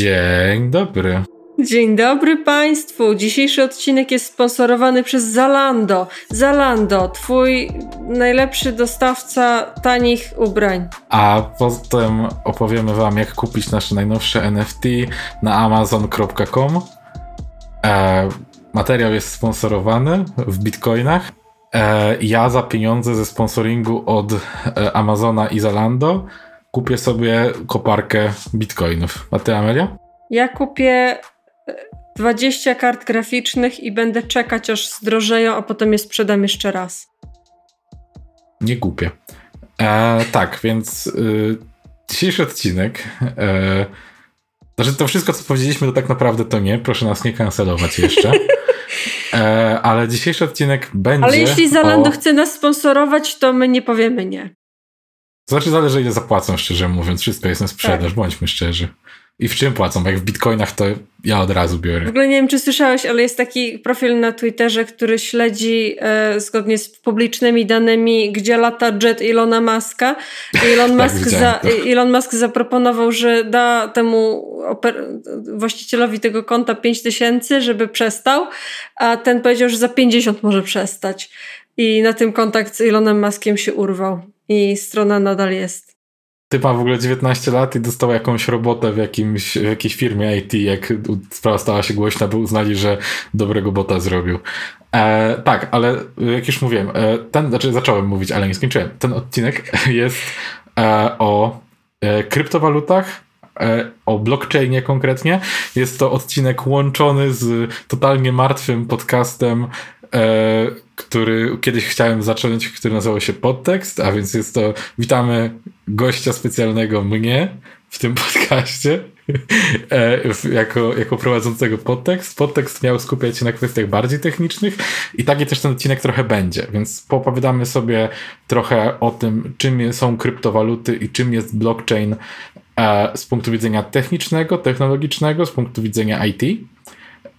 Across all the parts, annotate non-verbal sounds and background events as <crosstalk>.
Dzień dobry. Dzień dobry Państwu. Dzisiejszy odcinek jest sponsorowany przez Zalando. Zalando, Twój najlepszy dostawca tanich ubrań. A potem opowiemy Wam, jak kupić nasze najnowsze NFT na amazon.com. E, materiał jest sponsorowany w bitcoinach. E, ja za pieniądze ze sponsoringu od e, Amazona i Zalando kupię sobie koparkę bitcoinów. A ty, Amelia? Ja kupię 20 kart graficznych i będę czekać, aż zdrożeją, a potem je sprzedam jeszcze raz. Nie kupię. E, tak, więc y, dzisiejszy odcinek. E, znaczy, to wszystko, co powiedzieliśmy, to tak naprawdę to nie. Proszę nas nie kancelować jeszcze. <laughs> E, ale dzisiejszy odcinek będzie. Ale jeśli Zalando o... chce nas sponsorować, to my nie powiemy nie. Znaczy, zależy, ile zapłacą, szczerze mówiąc. Wszystko jest na sprzedaż, tak. bądźmy szczerzy. I w czym płacą? Jak w bitcoinach, to ja od razu biorę. W ogóle nie wiem, czy słyszałeś, ale jest taki profil na Twitterze, który śledzi e, zgodnie z publicznymi danymi, gdzie lata jet Ilona Muska. Elon, <laughs> tak, Musk za, Elon Musk zaproponował, że da temu właścicielowi tego konta 5 tysięcy, żeby przestał, a ten powiedział, że za 50 może przestać. I na tym kontakt z Elonem Muskiem się urwał. I strona nadal jest. Typ ma w ogóle 19 lat i dostał jakąś robotę w, jakimś, w jakiejś firmie IT. Jak sprawa stała się głośna, by uznali, że dobrego bota zrobił. E, tak, ale jak już mówiłem, e, ten, znaczy zacząłem mówić, ale nie skończyłem. Ten odcinek <laughs> jest e, o e, kryptowalutach, e, o blockchainie konkretnie. Jest to odcinek łączony z totalnie martwym podcastem e, który kiedyś chciałem zacząć, który nazywał się Podtekst, a więc jest to witamy gościa specjalnego mnie w tym <laughs> podcaście e, jako, jako prowadzącego podtekst. Podtekst miał skupiać się na kwestiach bardziej technicznych i taki też ten odcinek trochę będzie, więc poopowiadamy sobie trochę o tym, czym są kryptowaluty i czym jest blockchain e, z punktu widzenia technicznego, technologicznego, z punktu widzenia IT.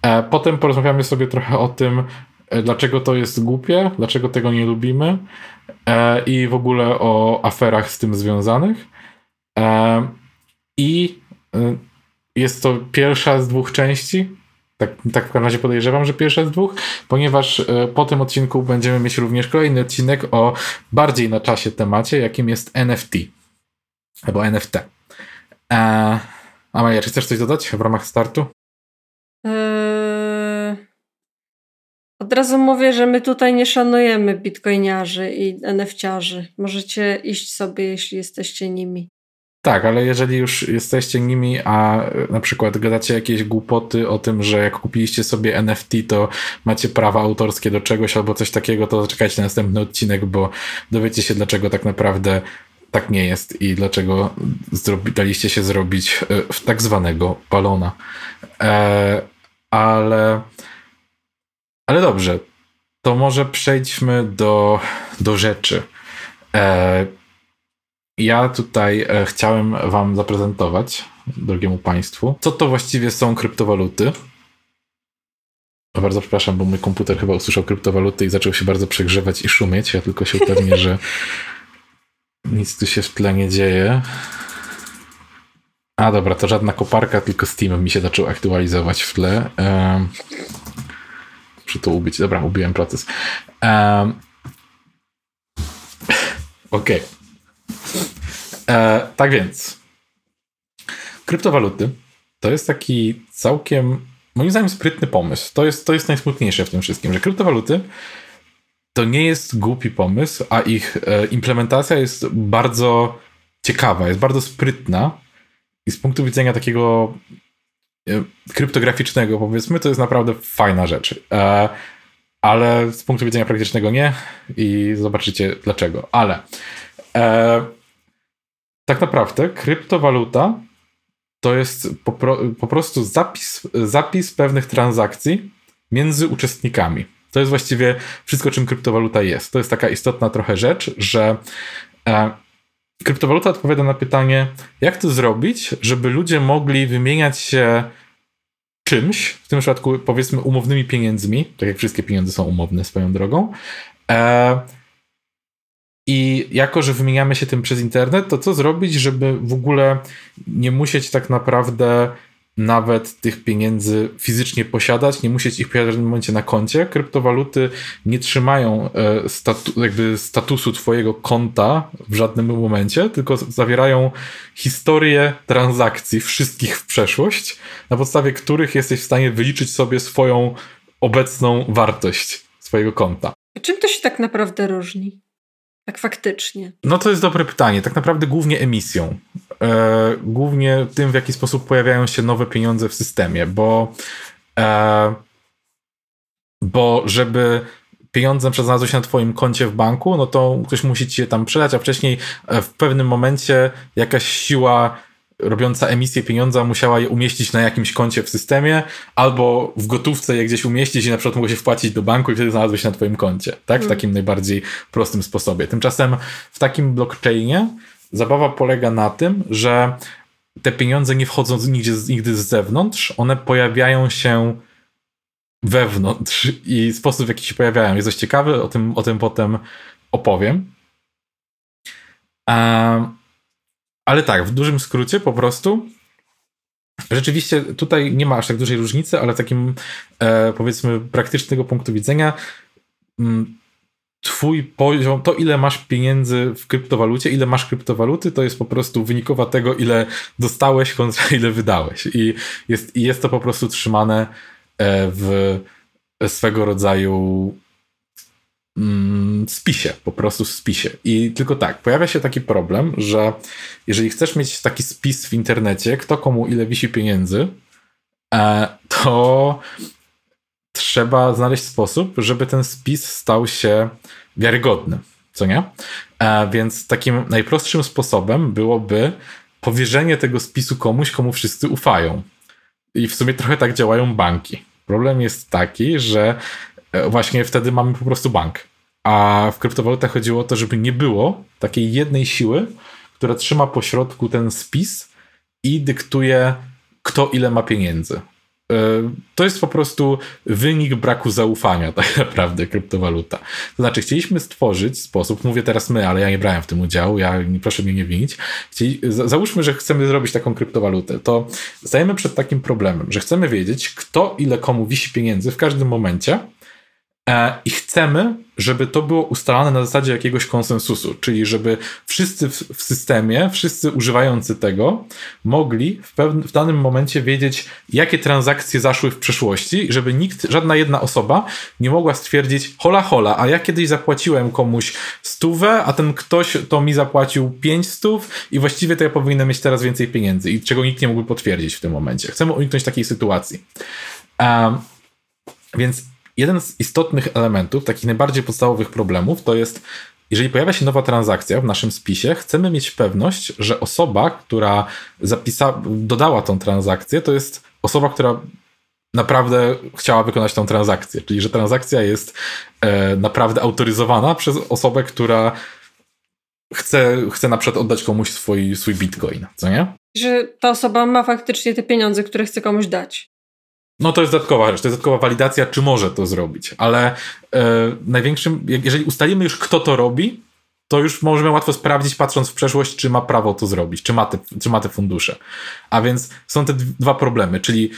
E, potem porozmawiamy sobie trochę o tym, dlaczego to jest głupie, dlaczego tego nie lubimy e, i w ogóle o aferach z tym związanych. E, I jest to pierwsza z dwóch części. Tak, tak w każdym razie podejrzewam, że pierwsza z dwóch, ponieważ po tym odcinku będziemy mieć również kolejny odcinek o bardziej na czasie temacie, jakim jest NFT albo NFT. Eee, Amalia, czy chcesz coś dodać w ramach startu? Od razu mówię, że my tutaj nie szanujemy bitcoiniarzy i NFciarzy. Możecie iść sobie, jeśli jesteście nimi. Tak, ale jeżeli już jesteście nimi, a na przykład gadacie jakieś głupoty o tym, że jak kupiliście sobie NFT, to macie prawa autorskie do czegoś albo coś takiego, to czekajcie na następny odcinek, bo dowiecie się, dlaczego tak naprawdę tak nie jest i dlaczego daliście się zrobić e, w tak zwanego balona. E, ale ale dobrze, to może przejdźmy do, do rzeczy. E, ja tutaj e, chciałem Wam zaprezentować, drogiemu Państwu, co to właściwie są kryptowaluty. Bardzo przepraszam, bo mój komputer chyba usłyszał kryptowaluty i zaczął się bardzo przegrzewać i szumieć. Ja tylko się upewnię, że <laughs> nic tu się w tle nie dzieje. A dobra, to żadna koparka, tylko Steam mi się zaczął aktualizować w tle. E, Muszę to ubić. Dobra, ubiłem proces. Um, <laughs> Okej. Okay. E, tak więc. Kryptowaluty to jest taki całkiem, moim zdaniem, sprytny pomysł. To jest, to jest najsmutniejsze w tym wszystkim, że kryptowaluty to nie jest głupi pomysł, a ich e, implementacja jest bardzo ciekawa, jest bardzo sprytna i z punktu widzenia takiego kryptograficznego, powiedzmy, to jest naprawdę fajna rzecz. E, ale z punktu widzenia praktycznego nie i zobaczycie dlaczego. Ale e, tak naprawdę kryptowaluta to jest po, po prostu zapis, zapis pewnych transakcji między uczestnikami. To jest właściwie wszystko, czym kryptowaluta jest. To jest taka istotna trochę rzecz, że e, kryptowaluta odpowiada na pytanie, jak to zrobić, żeby ludzie mogli wymieniać się czymś, w tym przypadku powiedzmy umownymi pieniędzmi, tak jak wszystkie pieniądze są umowne swoją drogą. E, I jako, że wymieniamy się tym przez internet, to co zrobić, żeby w ogóle nie musieć tak naprawdę nawet tych pieniędzy fizycznie posiadać, nie musieć ich posiadać w tym momencie na koncie. Kryptowaluty nie trzymają e, statu, jakby statusu twojego konta w żadnym momencie, tylko zawierają historię transakcji wszystkich w przeszłość, na podstawie których jesteś w stanie wyliczyć sobie swoją obecną wartość swojego konta. Czym to się tak naprawdę różni? Tak faktycznie. No to jest dobre pytanie. Tak naprawdę głównie emisją. E, głównie tym, w jaki sposób pojawiają się nowe pieniądze w systemie, bo e, bo żeby pieniądze znalazły się na twoim koncie w banku, no to ktoś musi ci je tam przelać, a wcześniej e, w pewnym momencie jakaś siła robiąca emisję pieniądza musiała je umieścić na jakimś koncie w systemie, albo w gotówce je gdzieś umieścić i na przykład mogło się wpłacić do banku i wtedy znalazły się na twoim koncie, tak? W hmm. takim najbardziej prostym sposobie. Tymczasem w takim blockchainie zabawa polega na tym, że te pieniądze nie wchodzą nigdzie, nigdy z zewnątrz, one pojawiają się wewnątrz i sposób w jaki się pojawiają jest dość ciekawy, o tym, o tym potem opowiem. Um, ale tak, w dużym skrócie po prostu Rzeczywiście tutaj nie ma aż tak dużej różnicy, ale takim e, powiedzmy praktycznego punktu widzenia mm, twój poziom, to ile masz pieniędzy w kryptowalucie, ile masz kryptowaluty, to jest po prostu wynikowa tego, ile dostałeś <laughs> kontra ile wydałeś. I jest, i jest to po prostu trzymane e, w swego rodzaju Mm, spisie, po prostu w spisie. I tylko tak, pojawia się taki problem, że jeżeli chcesz mieć taki spis w internecie, kto komu ile wisi pieniędzy, e, to trzeba znaleźć sposób, żeby ten spis stał się wiarygodny, co nie? E, więc takim najprostszym sposobem byłoby powierzenie tego spisu komuś, komu wszyscy ufają. I w sumie trochę tak działają banki. Problem jest taki, że E, właśnie wtedy mamy po prostu bank. A w kryptowalutach chodziło o to, żeby nie było takiej jednej siły, która trzyma po środku ten spis i dyktuje, kto ile ma pieniędzy. E, to jest po prostu wynik braku zaufania, <laughs> tak naprawdę, kryptowaluta. To znaczy, chcieliśmy stworzyć sposób, mówię teraz my, ale ja nie brałem w tym udziału, ja, proszę mnie nie winić. Chcieli, załóżmy, że chcemy zrobić taką kryptowalutę, to stajemy przed takim problemem, że chcemy wiedzieć, kto ile komu wisi pieniędzy w każdym momencie, I chcemy, żeby to było ustalane na zasadzie jakiegoś konsensusu, czyli żeby wszyscy w, systemie, wszyscy używający tego, mogli w, pewnym, w danym momencie wiedzieć, jakie transakcje zaszły w przeszłości, żeby nikt, żadna jedna osoba nie mogła stwierdzić, hola, hola, a ja kiedyś zapłaciłem komuś stówę, a ten ktoś to mi zapłacił pięć stów i właściwie to ja powinienem mieć teraz więcej pieniędzy i czego nikt nie mógł potwierdzić w tym momencie. Chcemy uniknąć takiej sytuacji. Um, więc jeden z istotnych elementów, takich najbardziej podstawowych problemów, to jest, jeżeli pojawia się nowa transakcja w naszym spisie, chcemy mieć pewność, że osoba, która zapisa, dodała tą transakcję, to jest osoba, która naprawdę chciała wykonać tą transakcję. Czyli, że transakcja jest e, naprawdę autoryzowana przez osobę, która chce, chce na przykład oddać komuś swój, swój bitcoin, co nie? Że ta osoba ma faktycznie te pieniądze, które chce komuś dać. No to jest dodatkowa rzecz, to jest dodatkowa walidacja, czy może to zrobić, ale e, największym, jeżeli ustalimy już kto to robi, to już możemy łatwo sprawdzić, patrząc w przeszłość, czy ma prawo to zrobić, czy ma te, czy ma te fundusze. A więc są te dwa problemy, czyli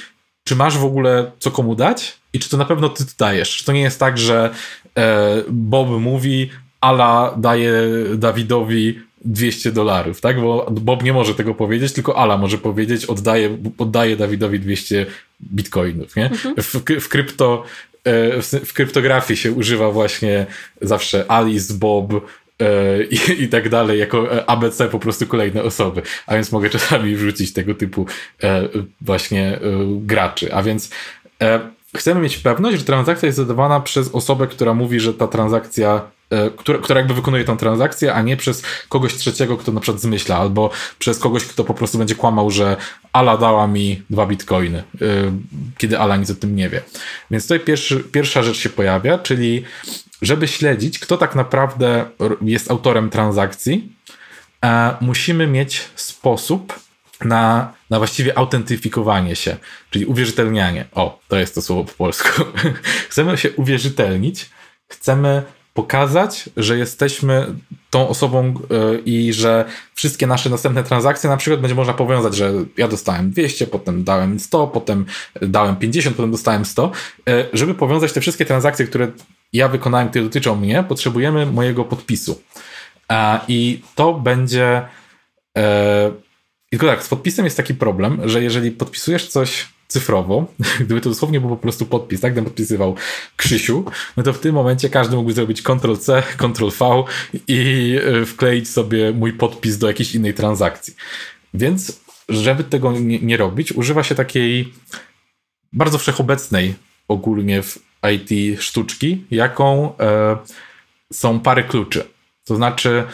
czy masz w ogóle co komu dać i czy to na pewno ty dajesz. Czy to nie jest tak, że e, Bob mówi, Ala daje Dawidowi 200 dolarów, tak? Bo Bob nie może tego powiedzieć, tylko Ala może powiedzieć, oddaje, oddaje Dawidowi 200 bitcoinów, nie? Mhm. W, w krypto e, w kryptografii się używa właśnie zawsze Alice, Bob e, i, i tak dalej, jako e, ABC po prostu kolejne osoby. A więc mogę czasami wrzucić tego typu właśnie graczy. A więc chcemy mieć pewność, że transakcja jest zadawana przez osobę, która mówi, że ta transakcja E, która, która jakby wykonuje tę transakcję, a nie przez kogoś trzeciego, kto na przykład zmyśla, albo przez kogoś, kto po prostu będzie kłamał, że Ala dała mi dwa bitcoiny, e, kiedy Ala nic o tym nie wie. Więc tutaj pierwszy, pierwsza rzecz się pojawia, czyli żeby śledzić, kto tak naprawdę jest autorem transakcji, e, musimy mieć sposób na, na właściwie autentyfikowanie się, czyli uwierzytelnianie. O, to jest to słowo po polsku. <laughs> chcemy się uwierzytelnić, chcemy pokazać, że jesteśmy tą osobą yy, i że wszystkie nasze następne transakcje na przykład będzie można powiązać, że ja dostałem 200, potem dałem 100, potem dałem 50, potem dostałem 100. Yy, żeby powiązać te wszystkie transakcje, które ja wykonałem, które dotyczą mnie, potrzebujemy mojego podpisu. Yy, I to będzie. Tylko tak, z podpisem jest taki problem, że jeżeli podpisujesz coś cyfrowo, <laughs> gdyby to dosłownie był po prostu podpis, tak, gdybym podpisywał Krzysiu, no to w tym momencie każdy mógłby zrobić Ctrl-C, Ctrl-V i e, wkleić sobie mój podpis do jakiejś innej transakcji. Więc, żeby tego nie, nie robić, używa się takiej bardzo wszechobecnej ogólnie w IT sztuczki, jaką e, są pary kluczy. To znaczy,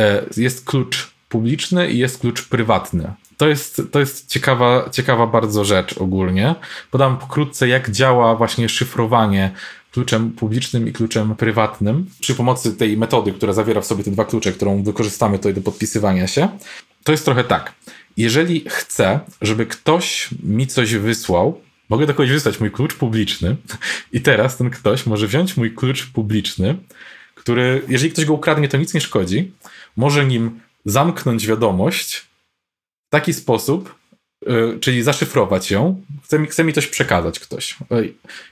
e, jest klucz publiczny i jest klucz prywatny. To jest, to jest ciekawa, ciekawa bardzo rzecz ogólnie. Podam pokrótce, jak działa właśnie szyfrowanie kluczem publicznym i kluczem prywatnym przy pomocy tej metody, która zawiera w sobie te dwa klucze, którą wykorzystamy tutaj do podpisywania się. To jest trochę tak. Jeżeli chcę, żeby ktoś mi coś wysłał, mogę do kogoś wysłać mój klucz publiczny i teraz ten ktoś może wziąć mój klucz publiczny, który, jeżeli ktoś go ukradnie, to nic nie szkodzi, może nim zamknąć wiadomość w taki sposób, yy, czyli zaszyfrować ją. Chce mi, chce mi coś przekazać ktoś.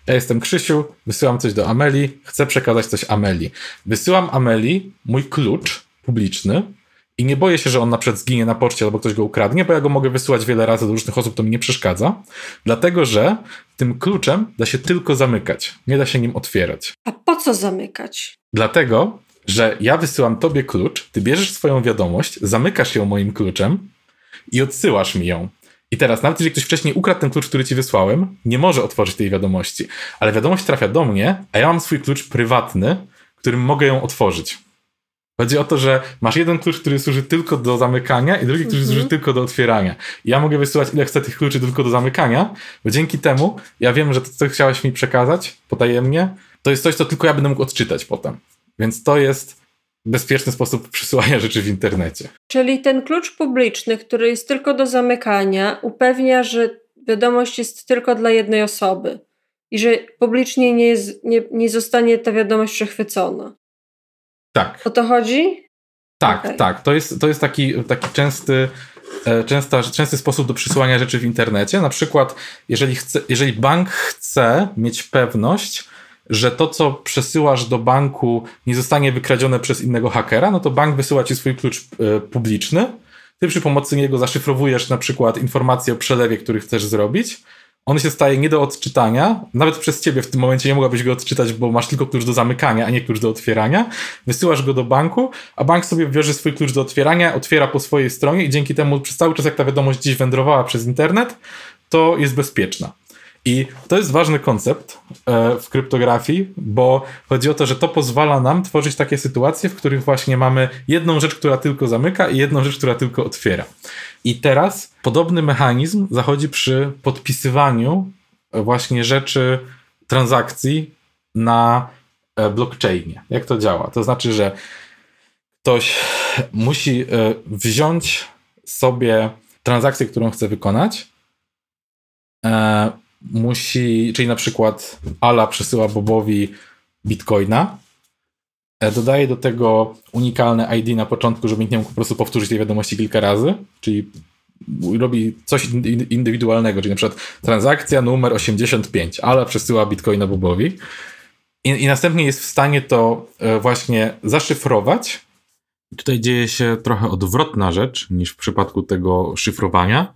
Ja jestem Krzysiu, wysyłam coś do Ameli, chcę przekazać coś Ameli. Wysyłam Ameli mój klucz publiczny i nie boję się, że on na przykład zginie na poczcie albo ktoś go ukradnie, bo ja go mogę wysyłać wiele razy do różnych osób, to mi nie przeszkadza, dlatego że tym kluczem da się tylko zamykać, nie da się nim otwierać. A po co zamykać? Dlatego, że ja wysyłam tobie klucz, ty bierzesz swoją wiadomość, zamykasz ją moim kluczem i odsyłasz mi ją. I teraz, nawet jeżeli ktoś wcześniej ukradł ten klucz, który ci wysłałem, nie może otworzyć tej wiadomości. Ale wiadomość trafia do mnie, a ja mam swój klucz prywatny, którym mogę ją otworzyć. Chodzi o to, że masz jeden klucz, który służy tylko do zamykania i drugi, który mhm. służy tylko do otwierania. I ja mogę wysyłać ile chcę tych kluczy tylko do zamykania, bo dzięki temu ja wiem, że to, co chciałeś mi przekazać potajemnie, to jest coś, co tylko ja będę mógł odczytać potem. Więc to jest bezpieczny sposób przysyłania rzeczy w internecie. Czyli ten klucz publiczny, który jest tylko do zamykania, upewnia, że wiadomość jest tylko dla jednej osoby i że publicznie nie, jest, nie, nie zostanie ta wiadomość przechwycona. Tak. O to chodzi? Tak, okay. tak. To jest, to jest taki, taki częsty, e, częsta, częsty sposób do przysyłania rzeczy w internecie. Na przykład, jeżeli, chce, jeżeli bank chce mieć pewność, że to, co przesyłasz do banku, nie zostanie wykradzione przez innego hakera, no to bank wysyła ci swój klucz e, publiczny. Ty przy pomocy niego zaszyfrowujesz na przykład informację o przelewie, który chcesz zrobić. On się staje nie do odczytania. Nawet przez ciebie w tym momencie nie mogłabyś go odczytać, bo masz tylko klucz do zamykania, a nie klucz do otwierania. Wysyłasz go do banku, a bank sobie bierze swój klucz do otwierania, otwiera po swojej stronie i dzięki temu przez cały czas, jak ta wiadomość gdzieś wędrowała przez internet, to jest bezpieczna. I to jest ważny koncept e, w kryptografii, bo chodzi o to, że to pozwala nam tworzyć takie sytuacje, w których właśnie mamy jedną rzecz, która tylko zamyka i jedną rzecz, która tylko otwiera. I teraz podobny mechanizm zachodzi przy podpisywaniu właśnie rzeczy, transakcji na e, blockchainie. Jak to działa? To znaczy, że ktoś musi e, wziąć sobie transakcję, którą chce wykonać, musi, czyli na przykład Ala przesyła Bobowi bitcoina, e, dodaje do tego unikalne ID na początku, żeby nikt nie mógł po prostu powtórzyć tej wiadomości kilka razy, czyli robi coś indywidualnego, czyli na przykład transakcja numer 85, Ala przesyła bitcoina Bobowi. I, i następnie jest w stanie to e, właśnie zaszyfrować. Tutaj dzieje się trochę odwrotna rzecz niż w przypadku tego szyfrowania,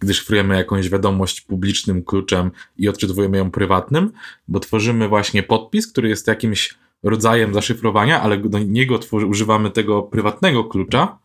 gdy szyfrujemy jakąś wiadomość publicznym kluczem i odczytujemy ją prywatnym, bo tworzymy właśnie podpis, który jest jakimś rodzajem zaszyfrowania, ale do niego używamy tego prywatnego klucza,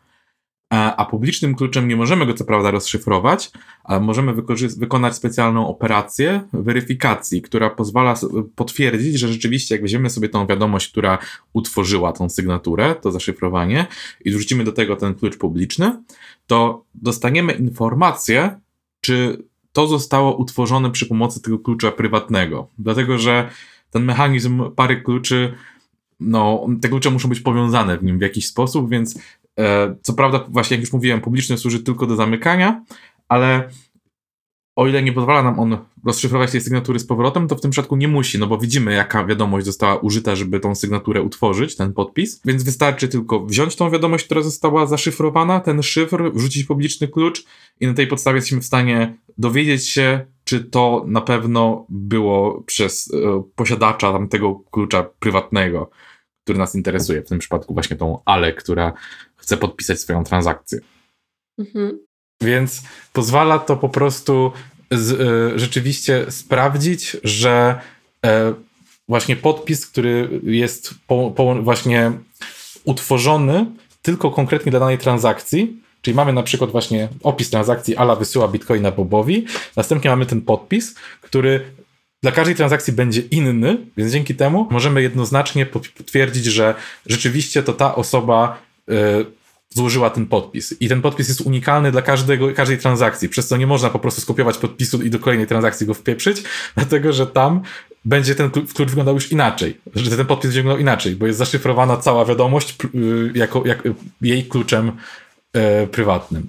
a publicznym kluczem nie możemy go co prawda rozszyfrować, ale możemy wykonać specjalną operację weryfikacji, która pozwala potwierdzić, że rzeczywiście jak weźmiemy sobie tą wiadomość, która utworzyła tą sygnaturę, to zaszyfrowanie i wrzucimy do tego ten klucz publiczny, to dostaniemy informację, czy to zostało utworzone przy pomocy tego klucza prywatnego. Dlatego, że ten mechanizm pary kluczy, no, te klucze muszą być powiązane w nim w jakiś sposób, więc e, co prawda, właśnie jak już mówiłem, publiczny służy tylko do zamykania, ale o ile nie pozwala nam on rozszyfrować tej sygnatury z powrotem, to w tym przypadku nie musi, no bo widzimy, jaka wiadomość została użyta, żeby tą sygnaturę utworzyć, ten podpis, więc wystarczy tylko wziąć tą wiadomość, która została zaszyfrowana, ten szyfr, wrzucić publiczny klucz i na tej podstawie jesteśmy w stanie dowiedzieć się, czy to na pewno było przez e, posiadacza tamtego klucza prywatnego, który nas interesuje, w tym przypadku właśnie tą Ale, która chce podpisać swoją transakcję. Mhm. Więc pozwala to po prostu z, y, rzeczywiście sprawdzić, że y, właśnie podpis, który jest po, po właśnie utworzony tylko konkretnie dla danej transakcji, czyli mamy na przykład właśnie opis transakcji ala wysyła bitcoina Bobowi, następnie mamy ten podpis, który dla każdej transakcji będzie inny, więc dzięki temu możemy jednoznacznie potwierdzić, że rzeczywiście to ta osoba y, złożyła ten podpis. I ten podpis jest unikalny dla każdego, każdej transakcji, przez co nie można po prostu skopiować podpisu i do kolejnej transakcji go wpieprzyć, <laughs> dlatego że tam będzie ten klucz wyglądał już inaczej, że ten podpis wyglądał inaczej, bo jest zaszyfrowana cała wiadomość y, jako, jak, jej kluczem e, prywatnym.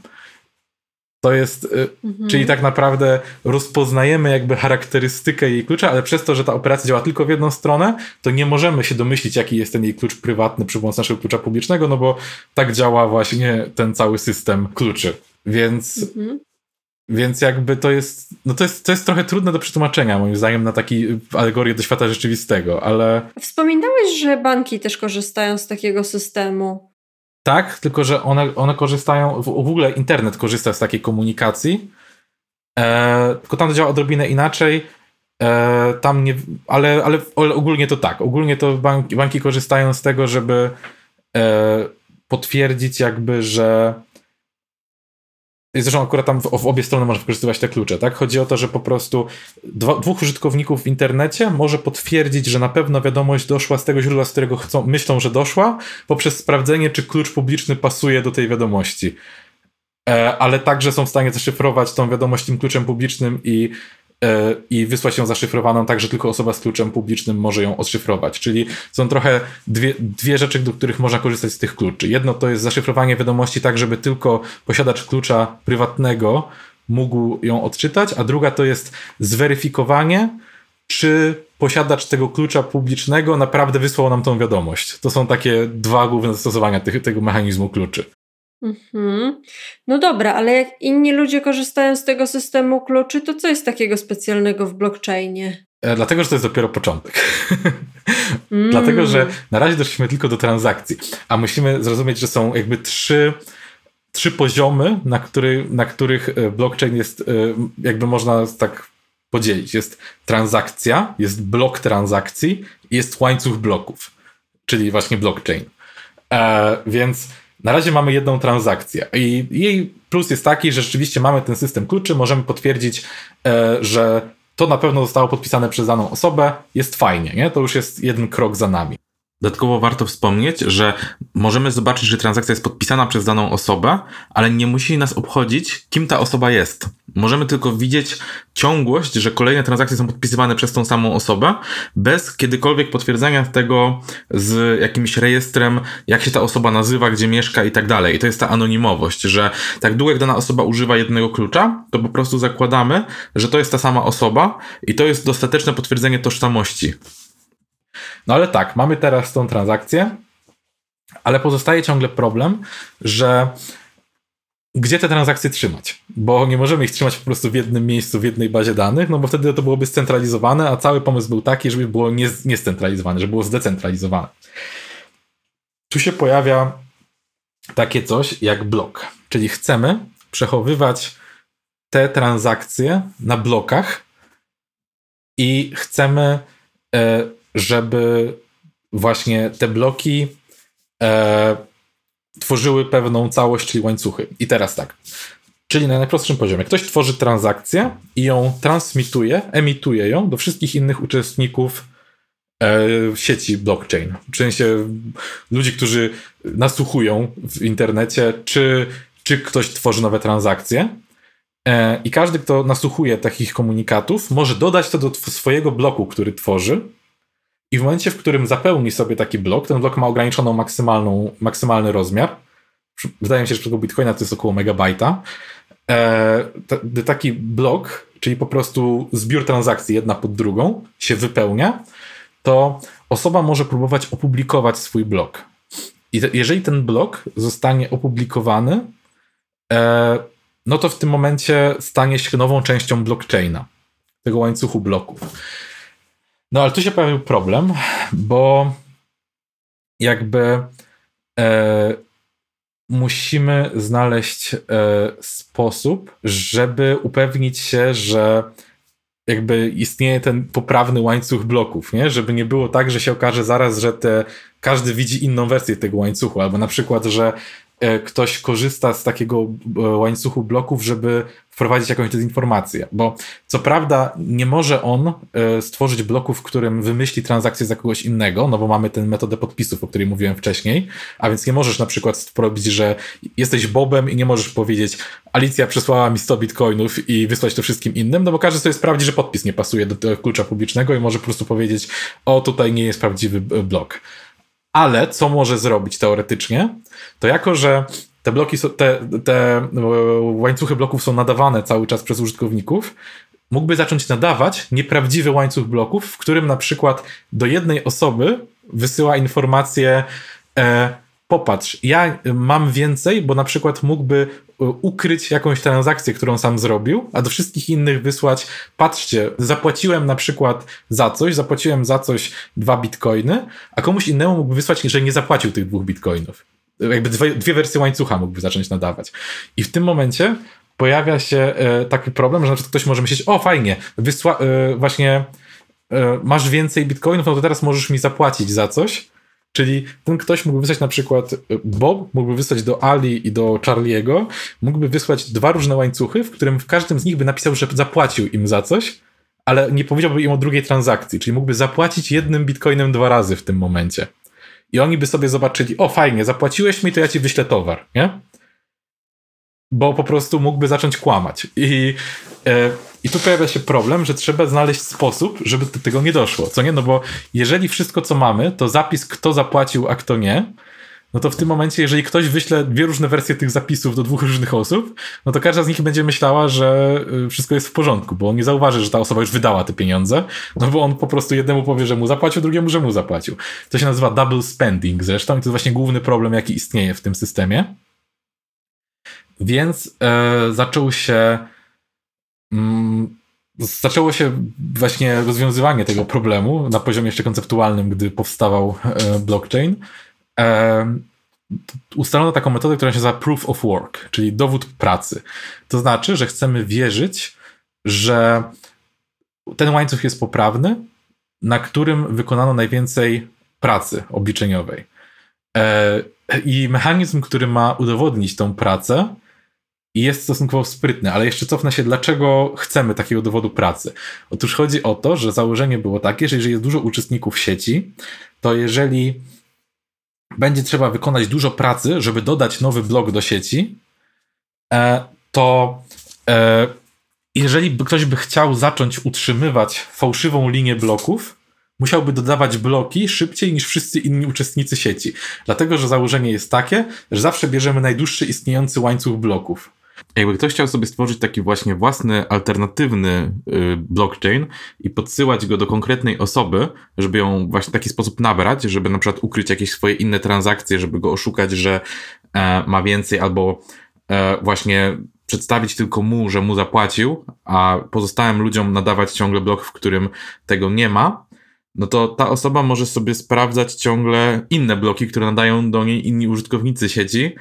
To jest, y, mhm. czyli tak naprawdę rozpoznajemy jakby charakterystykę jej klucza, ale przez to, że ta operacja działa tylko w jedną stronę, to nie możemy się domyślić, jaki jest ten jej klucz prywatny przy pomocy naszego klucza publicznego, no bo tak działa właśnie ten cały system kluczy. Więc, mhm. więc jakby to jest, no to jest, to jest trochę trudne do przetłumaczenia, moim zdaniem, na taki alegorię do świata rzeczywistego, ale... Wspominałeś, że banki też korzystają z takiego systemu. Tak, tylko że one, one korzystają, w, w ogóle internet korzysta z takiej komunikacji, e, tylko tam to działa odrobinę inaczej. E, tam nie, ale, ale ogólnie to tak. Ogólnie to banki, banki korzystają z tego, żeby e, potwierdzić jakby, że Zresztą akurat tam w, w, obie strony można wykorzystywać te klucze, tak? Chodzi o to, że po prostu dwa, dwóch użytkowników w internecie może potwierdzić, że na pewno wiadomość doszła z tego źródła, z którego chcą, myślą, że doszła, poprzez sprawdzenie, czy klucz publiczny pasuje do tej wiadomości. E, ale także są w stanie zaszyfrować tą wiadomość tym kluczem publicznym i i wysłać ją zaszyfrowaną tak, że tylko osoba z kluczem publicznym może ją odszyfrować. Czyli są trochę dwie, dwie rzeczy, do których można korzystać z tych kluczy. Jedno to jest zaszyfrowanie wiadomości tak, żeby tylko posiadacz klucza prywatnego mógł ją odczytać, a druga to jest zweryfikowanie, czy posiadacz tego klucza publicznego naprawdę wysłał nam tą wiadomość. To są takie dwa główne zastosowania tych, tego mechanizmu kluczy. Mhm. No dobra, ale jak inni ludzie korzystają z tego systemu kluczy, to co jest takiego specjalnego w blockchainie? E, dlatego, że to jest dopiero początek. <laughs> Mm. Dlatego, że na razie doszliśmy tylko do transakcji, a musimy zrozumieć, że są jakby trzy, trzy poziomy, na, który, na których e, blockchain jest, e, jakby można tak podzielić. Jest transakcja, jest blok transakcji i jest łańcuch bloków, czyli właśnie blockchain. E, więc na razie mamy jedną transakcję i jej plus jest taki, że rzeczywiście mamy ten system kluczy, możemy potwierdzić, e, że to na pewno zostało podpisane przez daną osobę, jest fajnie, nie? To już jest jeden krok za nami. Dodatkowo warto wspomnieć, że możemy zobaczyć, że transakcja jest podpisana przez daną osobę, ale nie musi nas obchodzić, kim ta osoba jest. Możemy tylko widzieć ciągłość, że kolejne transakcje są podpisywane przez tą samą osobę, bez kiedykolwiek potwierdzenia tego z jakimś rejestrem, jak się ta osoba nazywa, gdzie mieszka i tak dalej. I to jest ta anonimowość, że tak długo jak dana osoba używa jednego klucza, to po prostu zakładamy, że to jest ta sama osoba i to jest dostateczne potwierdzenie tożsamości. No ale tak, mamy teraz tą transakcję, ale pozostaje ciągle problem, że gdzie te transakcje trzymać? Bo nie możemy ich trzymać po prostu w jednym miejscu, w jednej bazie danych, no bo wtedy to byłoby scentralizowane, a cały pomysł był taki, żeby było nie, niescentralizowane, żeby było zdecentralizowane. Tu się pojawia takie coś jak blok, czyli chcemy przechowywać te transakcje na blokach i chcemy e, żeby właśnie te bloki e, tworzyły pewną całość, czyli łańcuchy. I teraz tak. Czyli na najprostszym poziomie. Ktoś tworzy transakcję i ją transmituje, emituje ją do wszystkich innych uczestników e, sieci blockchain. W sensie ludzi, którzy nasłuchują w internecie, czy, czy ktoś tworzy nowe transakcje. E, I każdy, kto nasłuchuje takich komunikatów, może dodać to do swojego bloku, który tworzy i w momencie, w którym zapełni sobie taki blok, ten blok ma ograniczoną maksymalną, maksymalny rozmiar. Wydaje mi się, że przypadku Bitcoina to jest około megabajta. E, t- taki blok, czyli po prostu zbiór transakcji jedna pod drugą się wypełnia, to osoba może próbować opublikować swój blok. I jeżeli ten blok zostanie opublikowany, e, no to w tym momencie stanie się nową częścią blockchaina, tego łańcuchu bloków. No ale tu się pojawił problem, bo jakby e, musimy znaleźć e, sposób, żeby upewnić się, że jakby istnieje ten poprawny łańcuch bloków, nie? Żeby nie było tak, że się okaże zaraz, że te, każdy widzi inną wersję tego łańcuchu, albo na przykład, że ktoś korzysta z takiego e, łańcuchu bloków, żeby wprowadzić jakąś dezinformację, bo co prawda nie może on e, stworzyć bloku, w którym wymyśli transakcję za kogoś innego, no bo mamy tę metodę podpisów, o której mówiłem wcześniej, a więc nie możesz na przykład sporobić, że jesteś Bobem i nie możesz powiedzieć Alicja przesłała mi 100 bitcoinów i wysłać to wszystkim innym, no bo każdy sobie sprawdzi, że podpis nie pasuje do klucza publicznego i może po prostu powiedzieć o tutaj nie jest prawdziwy blok. Ale co może zrobić teoretycznie, to jako, że te bloki, są, te, te e, łańcuchy bloków są nadawane cały czas przez użytkowników, mógłby zacząć nadawać nieprawdziwy łańcuch bloków, w którym na przykład do jednej osoby wysyła informację e, popatrz, ja mam więcej, bo na przykład mógłby ukryć jakąś transakcję, którą sam zrobił, a do wszystkich innych wysłać, patrzcie, zapłaciłem na przykład za coś, zapłaciłem za coś dwa bitcoiny, a komuś innemu mógłby wysłać, że nie zapłacił tych dwóch bitcoinów jakby dwie, dwie wersje łańcucha mógłby zacząć nadawać. I w tym momencie pojawia się e, taki problem, że na przykład ktoś może myśleć, o fajnie, wysła, e, właśnie e, masz więcej bitcoinów, no to teraz możesz mi zapłacić za coś. Czyli ten ktoś mógłby wysłać na przykład Bob, mógłby wysłać do Ali i do Charliego, mógłby wysłać dwa różne łańcuchy, w którym w każdym z nich by napisał, że zapłacił im za coś, ale nie powiedziałby im o drugiej transakcji, czyli mógłby zapłacić jednym bitcoinem dwa razy w tym momencie i oni by sobie zobaczyli, o fajnie, zapłaciłeś mi, to ja ci wyślę towar, nie? Bo po prostu mógłby zacząć kłamać. I, e, I tu pojawia się problem, że trzeba znaleźć sposób, żeby do tego nie doszło, co nie? No bo jeżeli wszystko, co mamy, to zapis, kto zapłacił, a kto nie, no to w tym momencie, jeżeli ktoś wyśle dwie różne wersje tych zapisów do dwóch różnych osób, no to każda z nich będzie myślała, że y, wszystko jest w porządku, bo on nie zauważy, że ta osoba już wydała te pieniądze, no bo on po prostu jednemu powie, że mu zapłacił, drugiemu, że mu zapłacił. To się nazywa double spending zresztą i to jest właśnie główny problem, jaki istnieje w tym systemie. Więc e, zaczął się mm, zaczęło się właśnie rozwiązywanie tego problemu na poziomie jeszcze konceptualnym, gdy powstawał e, blockchain ustalono taką metodę, która się nazywa proof of work, czyli dowód pracy. To znaczy, że chcemy wierzyć, że ten łańcuch jest poprawny, na którym wykonano najwięcej pracy obliczeniowej. E, I mechanizm, który ma udowodnić tą pracę, jest stosunkowo sprytny, ale jeszcze cofnę się, dlaczego chcemy takiego dowodu pracy. Otóż chodzi o to, że założenie było takie, że jeżeli jest dużo uczestników sieci, to jeżeli będzie trzeba wykonać dużo pracy, żeby dodać nowy blok do sieci, e, to e, jeżeli ktoś by chciał zacząć utrzymywać fałszywą linię bloków, musiałby dodawać bloki szybciej niż wszyscy inni uczestnicy sieci. Dlatego, że założenie jest takie, że zawsze bierzemy najdłuższy istniejący łańcuch bloków. Jakby ktoś chciał sobie stworzyć taki właśnie własny, alternatywny y, blockchain i podsyłać go do konkretnej osoby, żeby ją właśnie w taki sposób nabrać, żeby na przykład ukryć jakieś swoje inne transakcje, żeby go oszukać, że e, ma więcej albo e, właśnie przedstawić tylko mu, że mu zapłacił, a pozostałym ludziom nadawać ciągle blok, w którym tego nie ma, no to ta osoba może sobie sprawdzać ciągle inne bloki, które nadają do niej inni użytkownicy sieci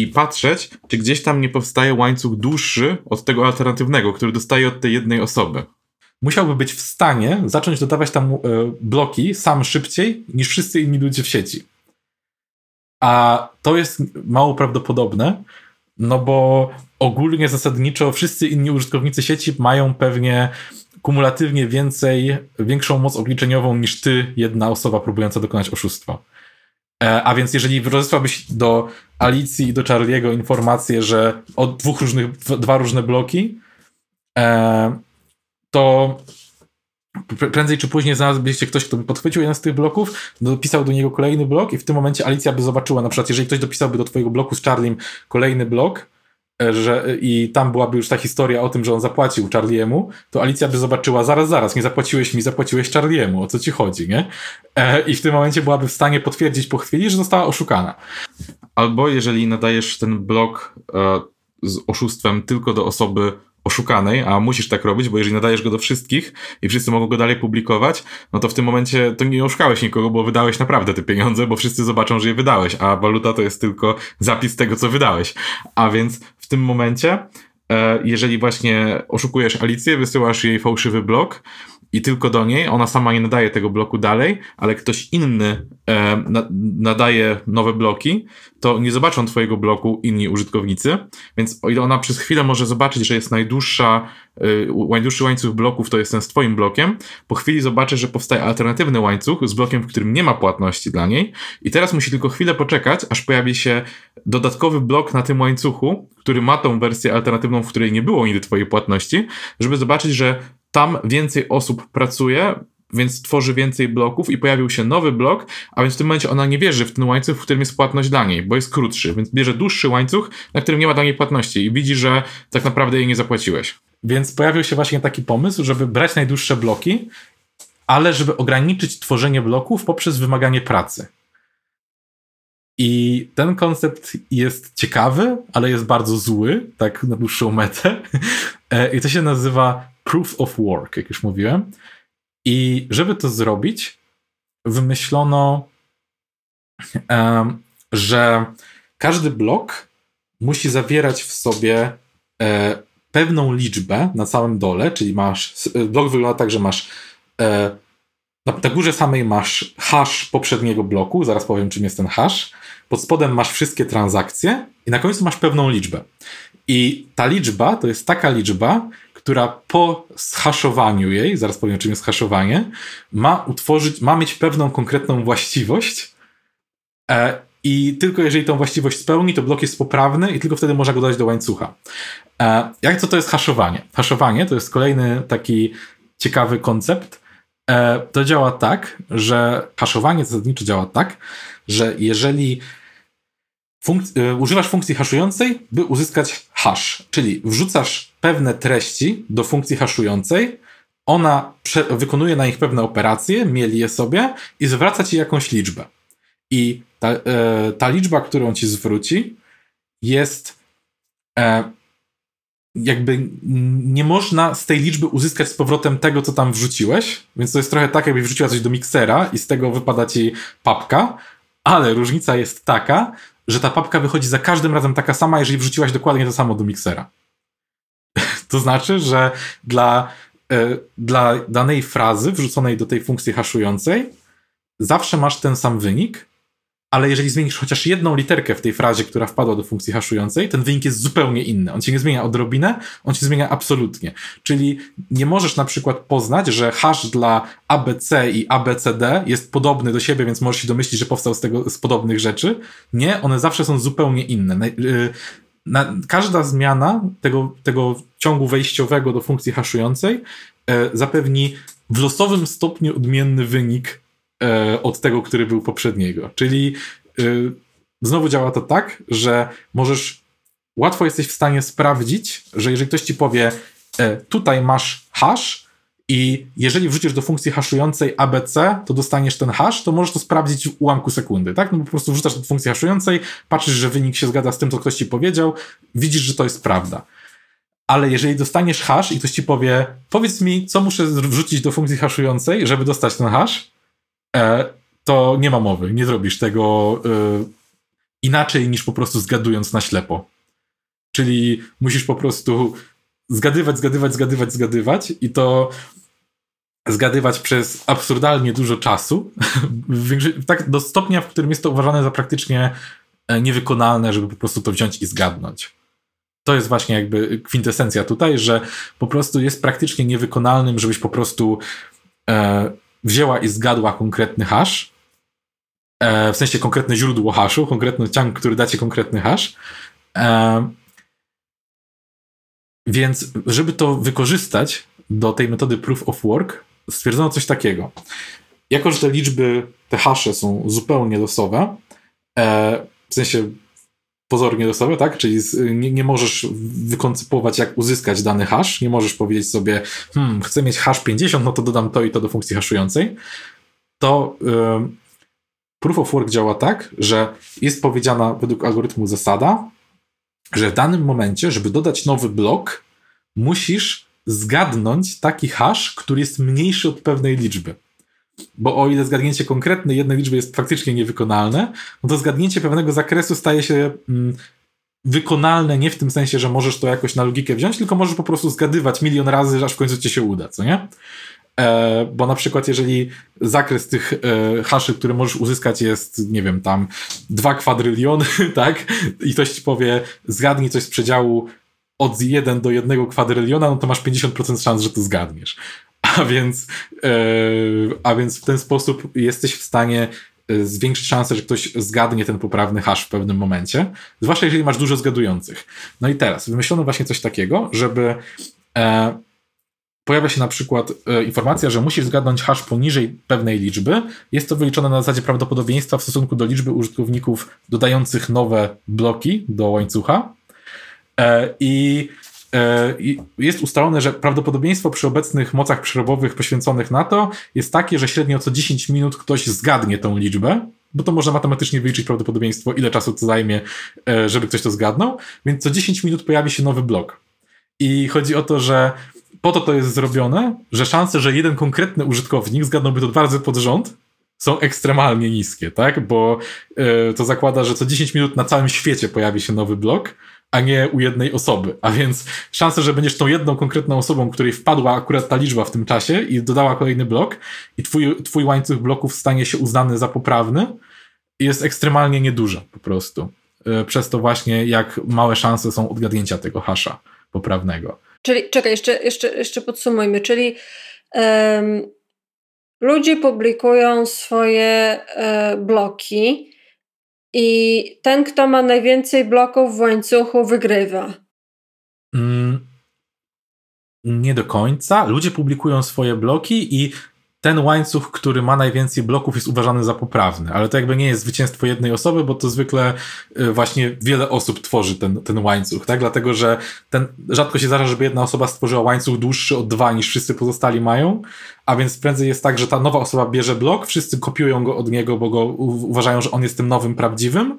i patrzeć, czy gdzieś tam nie powstaje łańcuch dłuższy od tego alternatywnego, który dostaje od tej jednej osoby. Musiałby być w stanie zacząć dodawać tam e, bloki sam szybciej niż wszyscy inni ludzie w sieci. A to jest mało prawdopodobne, no bo ogólnie zasadniczo wszyscy inni użytkownicy sieci mają pewnie kumulatywnie więcej, większą moc obliczeniową niż ty, jedna osoba próbująca dokonać oszustwa. E, a więc jeżeli rozesłałbyś do Alicji i do Charliego informację, że od dwóch różnych, dwa różne bloki, e, to prędzej czy później znalazłbyście ktoś, kto by podchwycił jeden z tych bloków, dopisał do niego kolejny blok i w tym momencie Alicja by zobaczyła, na przykład jeżeli ktoś dopisałby do twojego bloku z Charliem kolejny blok, że i tam byłaby już ta historia o tym, że on zapłacił Charliemu, to Alicja by zobaczyła, zaraz, zaraz, nie zapłaciłeś mi, zapłaciłeś Charliemu, o co ci chodzi, nie? E, I w tym momencie byłaby w stanie potwierdzić po chwili, że została oszukana. Albo jeżeli nadajesz ten blog e, z oszustwem tylko do osoby oszukanej, a musisz tak robić, bo jeżeli nadajesz go do wszystkich i wszyscy mogą go dalej publikować, no to w tym momencie to nie oszukałeś nikogo, bo wydałeś naprawdę te pieniądze, bo wszyscy zobaczą, że je wydałeś, a waluta to jest tylko zapis tego, co wydałeś. A więc w tym momencie, e, jeżeli właśnie oszukujesz Alicję, wysyłasz jej fałszywy blog, i tylko do niej. Ona sama nie nadaje tego bloku dalej, ale ktoś inny e, na, nadaje nowe bloki, to nie zobaczą twojego bloku inni użytkownicy. Więc o ile ona przez chwilę może zobaczyć, że jest najdłuższa, e, najdłuższy łańcuch bloków, to jest ten z twoim blokiem, po chwili zobaczy, że powstaje alternatywny łańcuch z blokiem, w którym nie ma płatności dla niej. I teraz musi tylko chwilę poczekać, aż pojawi się dodatkowy blok na tym łańcuchu, który ma tą wersję alternatywną, w której nie było nigdy twojej płatności, żeby zobaczyć, że tam więcej osób pracuje, więc tworzy więcej bloków i pojawił się nowy blok, a więc w tym momencie ona nie wierzy w ten łańcuch, w którym jest płatność dla niej, bo jest krótszy, więc bierze dłuższy łańcuch, na którym nie ma dla niej płatności i widzi, że tak naprawdę jej nie zapłaciłeś. Więc pojawił się właśnie taki pomysł, żeby brać najdłuższe bloki, ale żeby ograniczyć tworzenie bloków poprzez wymaganie pracy. I ten koncept jest ciekawy, ale jest bardzo zły, tak na dłuższą metę. <laughs> E, I to się nazywa proof of work, jak już mówiłem. I żeby to zrobić, wymyślono, że każdy blok musi zawierać w sobie e, pewną liczbę na całym dole, czyli masz, blok wygląda tak, że masz e, na, na górze samej masz hash poprzedniego bloku, zaraz powiem czym jest ten hash, pod spodem masz wszystkie transakcje i na końcu masz pewną liczbę. I ta liczba to jest taka liczba, która po zhaszowaniu jej, zaraz powiem czym jest haszowanie, ma utworzyć, ma mieć pewną konkretną właściwość e, i tylko jeżeli tą właściwość spełni, to blok jest poprawny i tylko wtedy można go dodać do łańcucha. E, jak co to jest haszowanie? Haszowanie to jest kolejny taki ciekawy koncept. E, to działa tak, że haszowanie zasadniczo działa tak, że jeżeli Funk y, używasz funkcji haszującej, by uzyskać hash, czyli wrzucasz pewne treści do funkcji haszującej, ona wykonuje na nich pewne operacje, mieli je sobie i zwraca ci jakąś liczbę. I ta, e, ta liczba, którą ci zwróci, jest e, jakby nie można z tej liczby uzyskać z powrotem tego, co tam wrzuciłeś, więc to jest trochę tak, jakbyś wrzuciła coś do miksera i z tego wypada ci papka, ale różnica jest taka, że ta papka wychodzi za każdym razem taka sama, jeżeli wrzuciłaś dokładnie to samo do miksera. <laughs> to znaczy, że dla, e, dla danej frazy wrzuconej do tej funkcji haszującej zawsze masz ten sam wynik, ale jeżeli zmienisz chociaż jedną literkę w tej frazie, która wpadła do funkcji haszującej, ten wynik jest zupełnie inny. On się nie zmienia odrobinę, on się zmienia absolutnie. Czyli nie możesz na przykład poznać, że hash dla ABC i ABCD jest podobny do siebie, więc możesz się domyślić, że powstał z tego z podobnych rzeczy. Nie, one zawsze są zupełnie inne. Y, na, każda zmiana tego, tego ciągu wejściowego do funkcji haszującej e, zapewni w losowym stopniu odmienny wynik od tego, który był poprzedniego. Czyli e, znowu działa to tak, że możesz, łatwo jesteś w stanie sprawdzić, że jeżeli ktoś ci powie, e, tutaj masz hash, i jeżeli wrzucisz do funkcji haszującej ABC, to dostaniesz ten hash, to możesz to sprawdzić w ułamku sekundy, tak? No po prostu wrzucasz do funkcji haszującej, patrzysz, że wynik się zgadza z tym, co ktoś ci powiedział, widzisz, że to jest prawda. Ale jeżeli dostaniesz hash i ktoś ci powie, powiedz mi, co muszę wrzucić do funkcji haszującej, żeby dostać ten hash, E, to nie ma mowy. Nie zrobisz tego e, inaczej niż po prostu zgadując na ślepo. Czyli musisz po prostu zgadywać, zgadywać, zgadywać, zgadywać i to zgadywać przez absurdalnie dużo czasu. tak do stopnia, w którym jest to uważane za praktycznie e, niewykonalne, żeby po prostu to wziąć i zgadnąć. To jest właśnie jakby kwintesencja tutaj, że po prostu jest praktycznie niewykonalnym, żebyś po prostu e, wzięła i zgadła konkretny hash, e, w sensie konkretne źródło haszu, konkretny ciąg, który da ci konkretny hash. E, więc, żeby to wykorzystać do tej metody proof of work, stwierdzono coś takiego. Jako, że te liczby, te hasze są zupełnie losowe, e, w sensie pozornie losowe, tak? Czyli z, nie, nie, możesz wykoncypować, jak uzyskać dany hash. Nie możesz powiedzieć sobie, hmm, chcę mieć hash 50, no to dodam to i to do funkcji haszującej. To y, proof of work działa tak, że jest powiedziana według algorytmu zasada, że w danym momencie, żeby dodać nowy blok, musisz zgadnąć taki hash, który jest mniejszy od pewnej liczby. Bo o ile zgadnięcie konkretnej jednej liczby jest faktycznie niewykonalne, no to zgadnięcie pewnego zakresu staje się mm, wykonalne nie w tym sensie, że możesz to jakoś na logikę wziąć, tylko możesz po prostu zgadywać milion razy, aż w końcu ci się uda, co nie? E, bo na przykład jeżeli zakres tych e, haszy, które możesz uzyskać jest, nie wiem, tam dwa kwadryliony, <laughs> tak? I ktoś ci powie, zgadnij coś z przedziału od 1 do 1 kwadryliona, no to masz 50% szans, że to zgadniesz. <laughs> A więc, e, a więc w ten sposób jesteś w stanie e, zwiększyć szansę, że ktoś zgadnie ten poprawny hash w pewnym momencie, zwłaszcza jeżeli masz dużo zgadujących. No i teraz wymyślono właśnie coś takiego, żeby e, pojawia się na przykład e, informacja, że musisz zgadnąć hash poniżej pewnej liczby. Jest to wyliczone na zasadzie prawdopodobieństwa w stosunku do liczby użytkowników dodających nowe bloki do łańcucha. E, I jest ustalone, że prawdopodobieństwo przy obecnych mocach przerobowych poświęconych na to jest takie, że średnio co 10 minut ktoś zgadnie tą liczbę, bo to można matematycznie wyliczyć prawdopodobieństwo, ile czasu to zajmie, e, żeby ktoś to zgadnął, więc co 10 minut pojawi się nowy blok. I chodzi o to, że po to to jest zrobione, że szanse, że jeden konkretny użytkownik zgadnąłby to dwa razy pod rząd, są ekstremalnie niskie, tak? Bo y, to zakłada, że co 10 minut na całym świecie pojawi się nowy blok, a nie u jednej osoby. A więc szansa, że będziesz tą jedną konkretną osobą, której wpadła akurat ta liczba w tym czasie i dodała kolejny blok i twój, twój łańcuch bloków stanie się uznany za poprawny, jest ekstremalnie nieduża po prostu. E, przez to właśnie, jak małe szanse są odgadnięcia tego hasza poprawnego. Czyli, czekaj, jeszcze, jeszcze, jeszcze podsumujmy, czyli um, ludzie publikują swoje um, bloki, i ten, kto ma najwięcej bloków w łańcuchu, wygrywa. Mm, nie do końca. Ludzie publikują swoje bloki i ten łańcuch, który ma najwięcej bloków, jest uważany za poprawny, ale to jakby nie jest zwycięstwo jednej osoby, bo to zwykle y, właśnie wiele osób tworzy ten, ten łańcuch, tak? Dlatego, że ten, rzadko się zdarza, żeby jedna osoba stworzyła łańcuch dłuższy od dwa niż wszyscy pozostali mają, a więc prędzej jest tak, że ta nowa osoba bierze blok, wszyscy kopiują go od niego, bo go uważają, że on jest tym nowym prawdziwym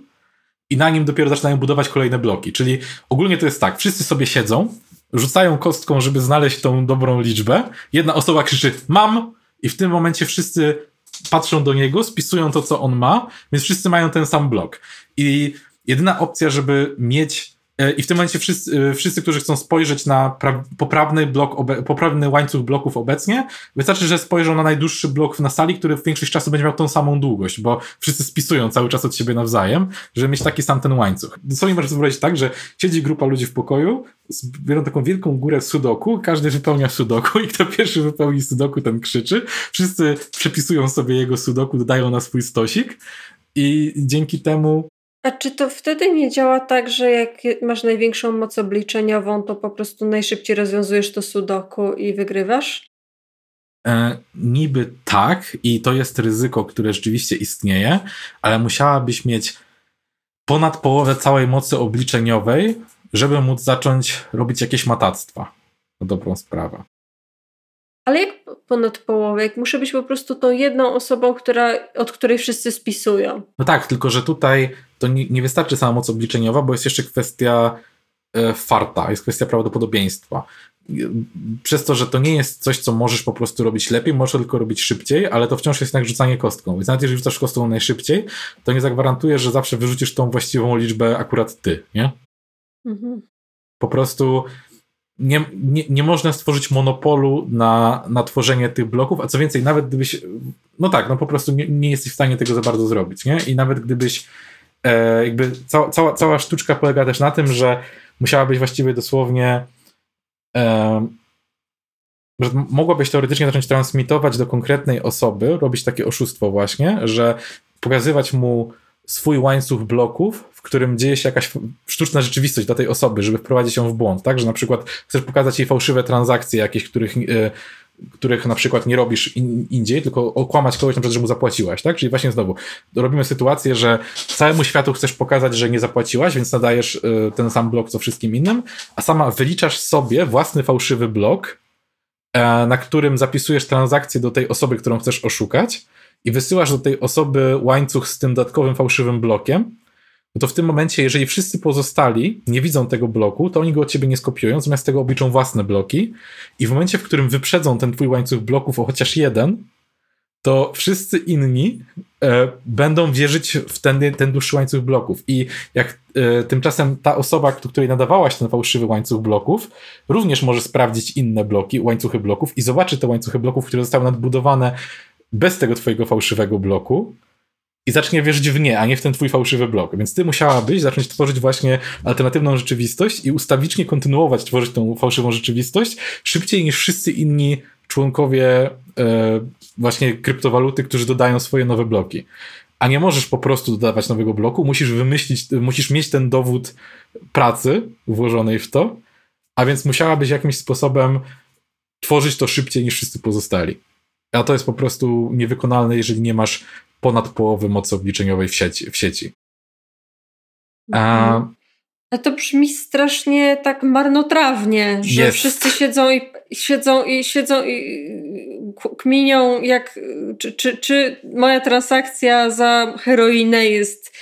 i na nim dopiero zaczynają budować kolejne bloki. Czyli ogólnie to jest tak, wszyscy sobie siedzą, rzucają kostką, żeby znaleźć tą dobrą liczbę. Jedna osoba krzyczy mam, i w tym momencie wszyscy patrzą do niego, spisują to, co on ma, więc wszyscy mają ten sam blok. I jedyna opcja, żeby mieć I w tym momencie wszyscy, e, wszyscy którzy chcą spojrzeć na poprawny blok, poprawny łańcuch bloków obecnie, wystarczy, że spojrzą na najdłuższy blok na sali, który w większość czasu będzie miał tą samą długość, bo wszyscy spisują cały czas od siebie nawzajem, żeby mieć taki sam ten łańcuch. Dosłownie możesz wyobrazić tak, że siedzi grupa ludzi w pokoju, biorą taką wielką górę sudoku, każdy wypełnia sudoku i kto pierwszy wypełni sudoku, ten krzyczy. Wszyscy przepisują sobie jego sudoku, dodają na swój stosik i dzięki temu a czy to wtedy nie działa tak, że jak masz największą moc obliczeniową, to po prostu najszybciej rozwiązujesz to sudoku i wygrywasz? E, niby tak, i to jest ryzyko, które rzeczywiście istnieje, ale musiałabyś mieć ponad połowę całej mocy obliczeniowej, żeby móc zacząć robić jakieś matactwa. Dobrą sprawę. Ale jak ponad połowę? Jak muszę być po prostu tą jedną osobą, która, od której wszyscy spisują? No tak, tylko że tutaj to nie, nie wystarczy sama moc obliczeniowa, bo jest jeszcze kwestia e, farta, jest kwestia prawdopodobieństwa. Przez to, że to nie jest coś, co możesz po prostu robić lepiej, możesz tylko robić szybciej, ale to wciąż jest jednak rzucanie kostką. Więc nawet jeżeli rzucasz kostką najszybciej, to nie zagwarantuje, że zawsze wyrzucisz tą właściwą liczbę akurat ty, nie? Mhm. Po prostu nie, nie, nie można stworzyć monopolu na, na tworzenie tych bloków, a co więcej, nawet gdybyś, no tak, no po prostu nie, nie jesteś w stanie tego za bardzo zrobić, nie? I nawet gdybyś, e, jakby cała, cała, cała sztuczka polega też na tym, że musiałabyś właściwie dosłownie, e, że mogłabyś teoretycznie zacząć transmitować do konkretnej osoby, robić takie oszustwo właśnie, że pokazywać mu swój łańcuch bloków, w którym dzieje się jakaś sztuczna rzeczywistość dla tej osoby, żeby wprowadzić ją w błąd, tak? Że na przykład chcesz pokazać jej fałszywe transakcje jakieś, których, e, których na przykład nie robisz in, indziej, tylko okłamać kogoś na przykład, że mu zapłaciłaś, tak? Czyli właśnie znowu robimy sytuację, że całemu światu chcesz pokazać, że nie zapłaciłaś, więc nadajesz y, ten sam blok co wszystkim innym, a sama wyliczasz sobie własny fałszywy blok, e, na którym zapisujesz transakcję do tej osoby, którą chcesz oszukać i wysyłasz do tej osoby łańcuch z tym dodatkowym fałszywym blokiem, no to w tym momencie, jeżeli wszyscy pozostali nie widzą tego bloku, to oni go od ciebie nie skopiują, zamiast tego obliczą własne bloki i w momencie, w którym wyprzedzą ten twój łańcuch bloków o chociaż jeden, to wszyscy inni e, będą wierzyć w ten, ten dłuższy łańcuch bloków. I jak e, tymczasem ta osoba, której nadawałaś ten fałszywy łańcuch bloków, również może sprawdzić inne bloki, łańcuchy bloków i zobaczy te łańcuchy bloków, które zostały nadbudowane bez tego twojego fałszywego bloku i zacznie wierzyć w nie, a nie w ten twój fałszywy blok. Więc ty musiałabyś zacząć tworzyć właśnie alternatywną rzeczywistość i ustawicznie kontynuować tworzyć tą fałszywą rzeczywistość szybciej niż wszyscy inni członkowie e, właśnie kryptowaluty, którzy dodają swoje nowe bloki. A nie możesz po prostu dodawać nowego bloku, musisz wymyślić, musisz mieć ten dowód pracy włożonej w to, a więc musiałabyś jakimś sposobem tworzyć to szybciej niż wszyscy pozostali. A to jest po prostu niewykonalne, jeżeli nie masz ponad połowy mocy obliczeniowej w sieci. W sieci. A, mhm. A to brzmi strasznie tak marnotrawnie, że jest. wszyscy siedzą i siedzą i siedzą i kminią, jak, czy, czy, czy moja transakcja za heroinę jest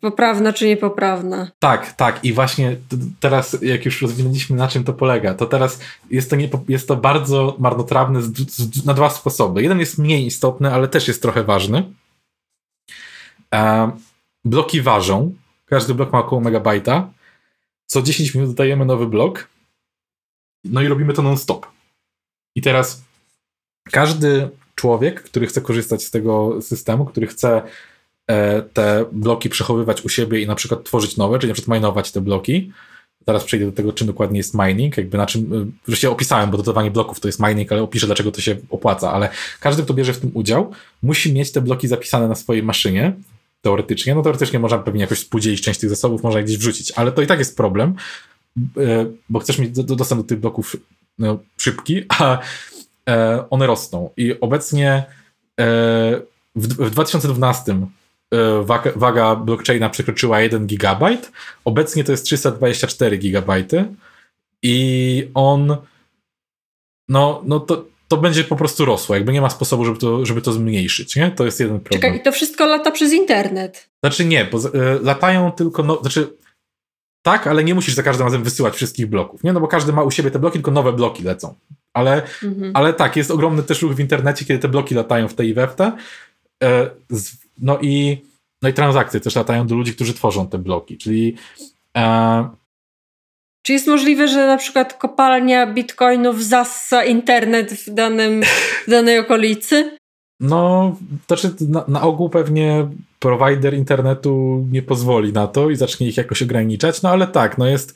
poprawna czy niepoprawna. Tak, tak. I właśnie teraz, jak już rozwinęliśmy, na czym to polega, to teraz jest to, jest to bardzo marnotrawne z, z, na dwa sposoby. Jeden jest mniej istotny, ale też jest trochę ważny. E, bloki ważą. Każdy blok ma około megabajta. Co 10 minut dodajemy nowy blok. No i robimy to non-stop. I teraz każdy człowiek, który chce korzystać z tego systemu, który chce E, te bloki przechowywać u siebie i na przykład tworzyć nowe, czyli na przykład minować te bloki. Teraz przejdę do tego, czym dokładnie jest mining, jakby na czym, już się opisałem, bo dodawanie bloków to jest mining, ale opiszę, dlaczego to się opłaca, ale każdy, kto bierze w tym udział, musi mieć te bloki zapisane na swojej maszynie, teoretycznie. No teoretycznie można pewnie jakoś spółdzielić część tych zasobów, można gdzieś wrzucić, ale to i tak jest problem, e, bo chcesz mieć dostęp do tych bloków no, szybki, a e, one rosną. I obecnie w 2012 E, waga, waga blockchaina przekroczyła 1 GB. Obecnie to jest 324 GB. I on, no, no to, to będzie po prostu rosło. Jakby nie ma sposobu, żeby to, żeby to zmniejszyć. Nie? To jest jeden problem. Czekaj, i to wszystko lata przez internet. Znaczy nie, bo y, latają tylko, no, znaczy tak, ale nie musisz za każdym razem wysyłać wszystkich bloków, nie? No bo każdy ma u siebie te bloki, tylko nowe bloki lecą. Ale, mhm. ale tak, jest ogromny też ruch w internecie, kiedy te bloki latają w te i we w te. E, no i, no i transakcje też latają do ludzi, którzy tworzą te bloki, czyli e... czy jest możliwe, że na przykład kopalnia bitcoinów zassa internet w, danym, w danej okolicy? No, to znaczy na, na, ogół pewnie provider internetu nie pozwoli na to i zacznie ich jakoś ograniczać, no ale tak, no jest,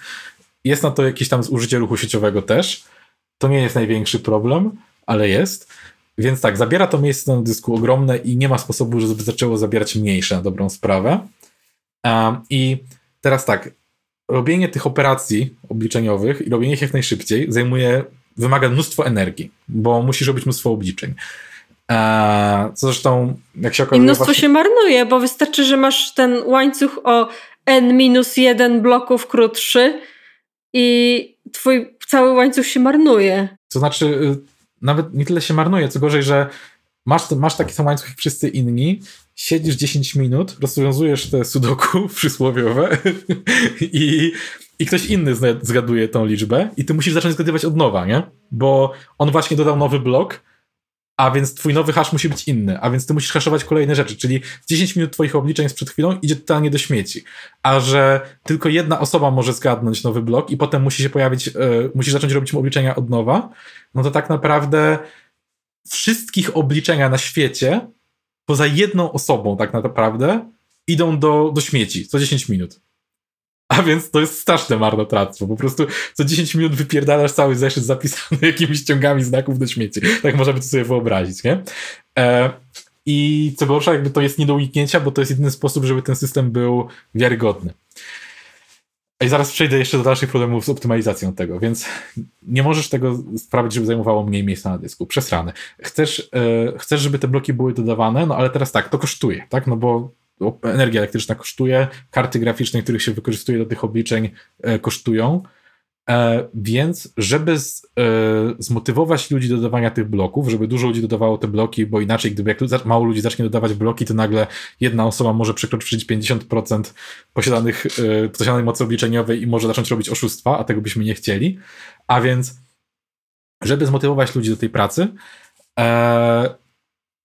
jest na to jakieś tam zużycie ruchu sieciowego też. To nie jest największy problem, ale jest. Więc tak, zabiera to miejsce na dysku ogromne i nie ma sposobu, żeby zaczęło zabierać mniejsze na dobrą sprawę. Um, I teraz tak, robienie tych operacji obliczeniowych i robienie ich jak najszybciej zajmuje, wymaga mnóstwo energii, bo musisz robić mnóstwo obliczeń. Eee, co zresztą, jak się okazuje... I mnóstwo właśnie... się marnuje, bo wystarczy, że masz ten łańcuch o n-1 bloków krótszy i twój cały łańcuch się marnuje. To znaczy y, nawet nie tyle się marnuje, co gorzej, że masz, masz taki sam łańcuch jak wszyscy inni, siedzisz 10 minut, rozwiązujesz te sudoku <laughs> przysłowiowe <laughs> i, i ktoś inny zgaduje tą liczbę i ty musisz zacząć zgadywać od nowa, nie? Bo on właśnie dodał nowy blok, a więc twój nowy hash musi być inny, a więc ty musisz haszować kolejne rzeczy, czyli 10 minut twoich obliczeń sprzed chwilą idzie totalnie do śmieci, a że tylko jedna osoba może zgadnąć nowy blok i potem musi się pojawić, yy, musisz zacząć robić mu obliczenia od nowa, no to tak naprawdę wszystkich obliczenia na świecie, poza jedną osobą tak naprawdę, idą do, do śmieci. Co 10 minut. A więc to jest straszne marnotrawstwo. Po prostu co 10 minut wypierdalasz cały zeszyt zapisany <laughs> jakimiś ciągami znaków do śmieci. Tak możemy to sobie wyobrazić, nie? E, I co gorsza, jakby to jest nie do uniknięcia, bo to jest jedyny sposób, żeby ten system był wiarygodny. I zaraz przejdę jeszcze do dalszych problemów z optymalizacją tego, więc nie możesz tego sprawić, żeby zajmowało mniej miejsca na dysku. Przesrane. Chcesz, yy, chcesz, żeby te bloki były dodawane, no ale teraz tak, to kosztuje, tak? No bo energia elektryczna kosztuje, karty graficzne, których się wykorzystuje do tych obliczeń, yy, kosztują. E, więc, żeby z, e, zmotywować ludzi do dodawania tych bloków, żeby dużo ludzi dodawało te bloki, bo inaczej, gdyby jak mało ludzi zacznie dodawać bloki, to nagle jedna osoba może przekroczyć 50% posiadanych, e, posiadanej mocy obliczeniowej i może zacząć robić oszustwa, a tego byśmy nie chcieli. A więc, żeby zmotywować ludzi do tej pracy,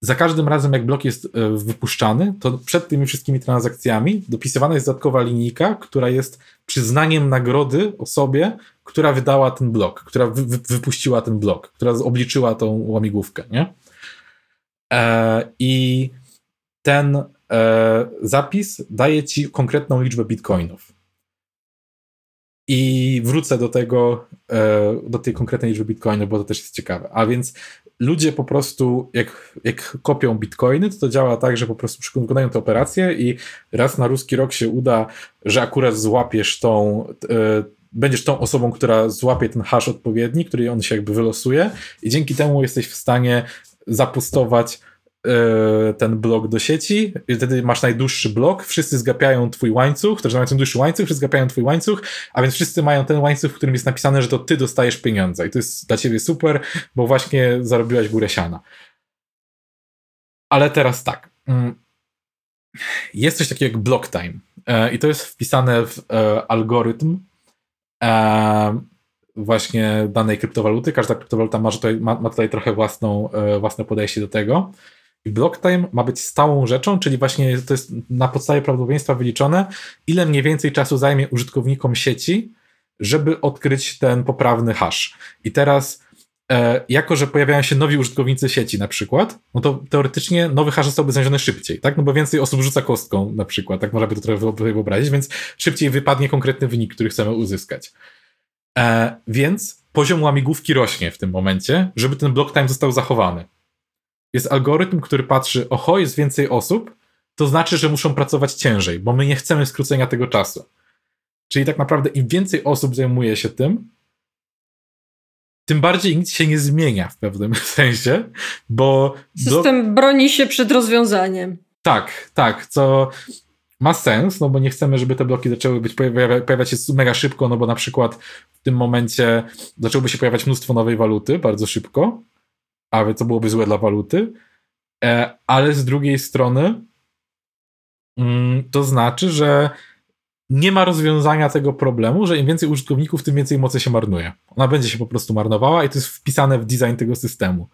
za każdym razem, jak blok jest e, wypuszczany, to przed tymi wszystkimi transakcjami dopisywana jest dodatkowa linijka, która jest przyznaniem nagrody osobie, która wydała ten blok, która wy, wy, wypuściła ten blok, która obliczyła tą łamigłówkę, nie? E, I ten e, zapis daje ci konkretną liczbę bitcoinów. I wrócę do tego, e, do tej konkretnej liczby bitcoinów, bo to też jest ciekawe. A więc ludzie po prostu, jak, jak kopią bitcoiny, to to działa tak, że po prostu wykonają te operacje i raz na ruski rok się uda, że akurat złapiesz tą, e, będziesz tą osobą, która złapie ten hash odpowiedni, który on się jakby wylosuje i dzięki temu jesteś w stanie zapustować ten blok do sieci wtedy masz najdłuższy blok, wszyscy zgapiają twój łańcuch, że mają dłuższy łańcuch, wszyscy zgapiają twój łańcuch, a więc wszyscy mają ten łańcuch, w którym jest napisane, że to ty dostajesz pieniądze i to jest dla ciebie super, bo właśnie zarobiłaś górę siana. Ale teraz tak. Mm, jest coś takiego jak block time e, i to jest wpisane w e, algorytm właśnie danej kryptowaluty. Każda kryptowaluta ma tutaj, ma, ma tutaj trochę własną, własne podejście do tego. Block time ma być stałą rzeczą, czyli właśnie to jest na podstawie prawdopodobieństwa wyliczone, ile mniej więcej czasu zajmie użytkownikom sieci, żeby odkryć ten poprawny hash. I teraz, e, jako że pojawiają się nowi użytkownicy sieci na przykład, no to teoretycznie nowy hash zostałby znaleziony szybciej, tak? No bo więcej osób rzuca kostką na przykład, tak można by to trochę wyobrazić, więc szybciej wypadnie konkretny wynik, który chcemy uzyskać. E, więc poziom łamigłówki rośnie w tym momencie, żeby ten block time został zachowany jest algorytm, który patrzy, oho, jest więcej osób, to znaczy, że muszą pracować ciężej, bo my nie chcemy skrócenia tego czasu. Czyli tak naprawdę im więcej osób zajmuje się tym, tym bardziej nic się nie zmienia w pewnym <laughs> sensie, bo. System do... broni się przed rozwiązaniem. Tak, tak, co ma sens, no bo nie chcemy, żeby te bloki zaczęły być pojawiać się mega szybko, no bo na przykład w tym momencie zaczęłoby się pojawiać mnóstwo nowej waluty bardzo szybko, a co byłoby złe dla waluty, e, ale z drugiej strony mm, to znaczy, że nie ma rozwiązania tego problemu, że im więcej użytkowników, tym więcej mocy się marnuje. Ona będzie się po prostu marnowała i to jest wpisane w design tego systemu.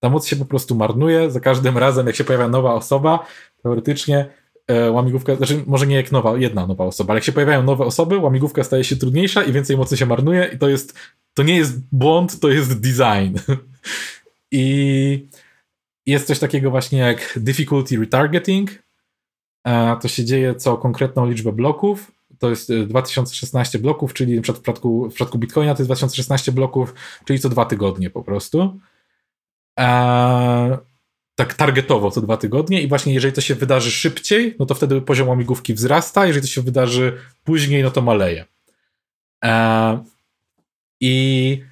Ta moc się po prostu marnuje, za każdym razem jak się pojawia nowa osoba, teoretycznie e, łamigłówka, znaczy może nie jak nowa, jedna nowa osoba, ale jak się pojawiają nowe osoby, łamigłówka staje się trudniejsza i więcej mocy się marnuje i to jest, to nie jest błąd, to jest design. <laughs> I jest coś takiego właśnie jak difficulty retargeting. To się dzieje co konkretną liczbę bloków. To jest 2016 e, bloków, czyli w przypadku, w przypadku Bitcoina to jest 2016 bloków, czyli co dwa tygodnie po prostu. tak targetowo co dwa tygodnie i właśnie jeżeli to się wydarzy szybciej, no to wtedy poziom łamigłówki wzrasta, jeżeli to się wydarzy później, no to maleje. I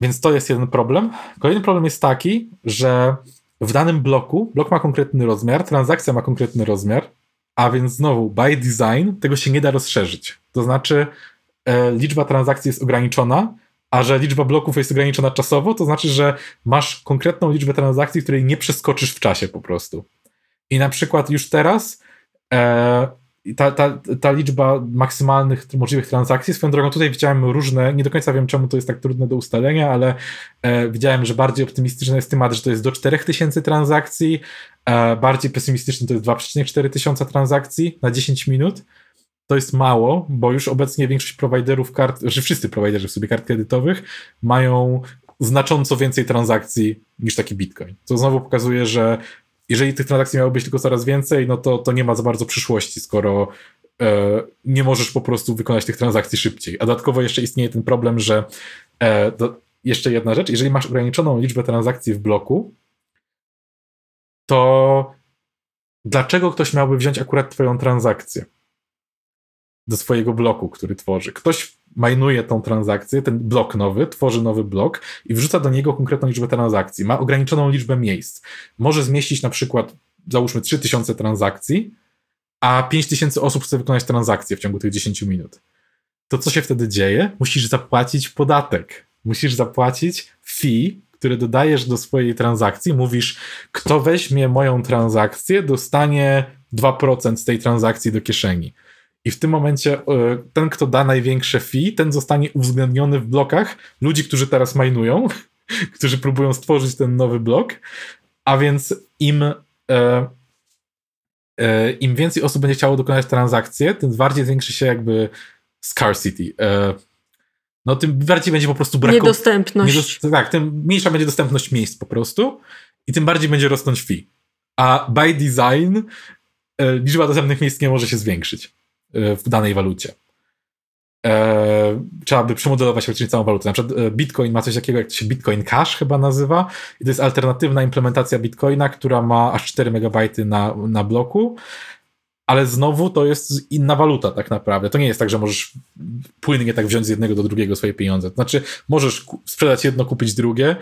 więc to jest jeden problem. Kolejny problem jest taki, że w danym bloku, blok ma konkretny rozmiar, transakcja ma konkretny rozmiar, a więc znowu, by design, tego się nie da rozszerzyć. To znaczy, e, liczba transakcji jest ograniczona, a że liczba bloków jest ograniczona czasowo, to znaczy, że masz konkretną liczbę transakcji, której nie przeskoczysz w czasie po prostu. I na przykład już teraz e, ta, ta, ta liczba maksymalnych możliwych transakcji, swoją drogą tutaj widziałem różne, nie do końca wiem czemu to jest tak trudne do ustalenia, ale e, widziałem, że bardziej optymistyczny jest temat, że to jest do 4000 transakcji, e, bardziej pesymistyczny to jest 2,4 tysiąca transakcji na 10 minut. To jest mało, bo już obecnie większość prowajderów kart, że wszyscy prowajderzy w sobie kart kredytowych mają znacząco więcej transakcji niż taki Bitcoin. Co znowu pokazuje, że jeżeli tych transakcji miało być tylko coraz więcej, no to, to nie ma za bardzo przyszłości, skoro e, nie możesz po prostu wykonać tych transakcji szybciej. A dodatkowo jeszcze istnieje ten problem, że e, do, jeszcze jedna rzecz, jeżeli masz ograniczoną liczbę transakcji w bloku, to dlaczego ktoś miałby wziąć akurat twoją transakcję? do swojego bloku, który tworzy. Ktoś majnuje tą transakcję, ten blok nowy, tworzy nowy blok i wrzuca do niego konkretną liczbę transakcji. Ma ograniczoną liczbę miejsc. Może zmieścić na przykład, załóżmy, 3000 transakcji, a 5000 osób chce wykonać transakcję w ciągu tych 10 minut. To co się wtedy dzieje? Musisz zapłacić podatek. Musisz zapłacić fee, które dodajesz do swojej transakcji. Mówisz, kto weźmie moją transakcję, dostanie 2% z tej transakcji do kieszeni. I w tym momencie e, ten, kto da największe fee, ten zostanie uwzględniony w blokach ludzi, którzy teraz majnują, <laughs> którzy próbują stworzyć ten nowy blok. A więc im, e, e, im więcej osób będzie chciało dokonać transakcji, tym bardziej zwiększy się jakby scarcity. E, no tym bardziej będzie po prostu braku... Niedostępność. Niedost tak, tym mniejsza będzie dostępność miejsc po prostu i tym bardziej będzie rosnąć fee. A by design e, liczba dostępnych miejsc nie może się zwiększyć. E, w danej walucie. E, trzeba by przemodelować praktycznie całą walutę. Na przykład e, Bitcoin ma coś takiego, jak się Bitcoin Cash chyba nazywa i to jest alternatywna implementacja Bitcoina, która ma aż 4 MB na, na bloku, ale znowu to jest inna waluta tak naprawdę. To nie jest tak, że możesz płynnie tak wziąć z jednego do drugiego swoje pieniądze. To znaczy możesz sprzedać jedno, kupić drugie,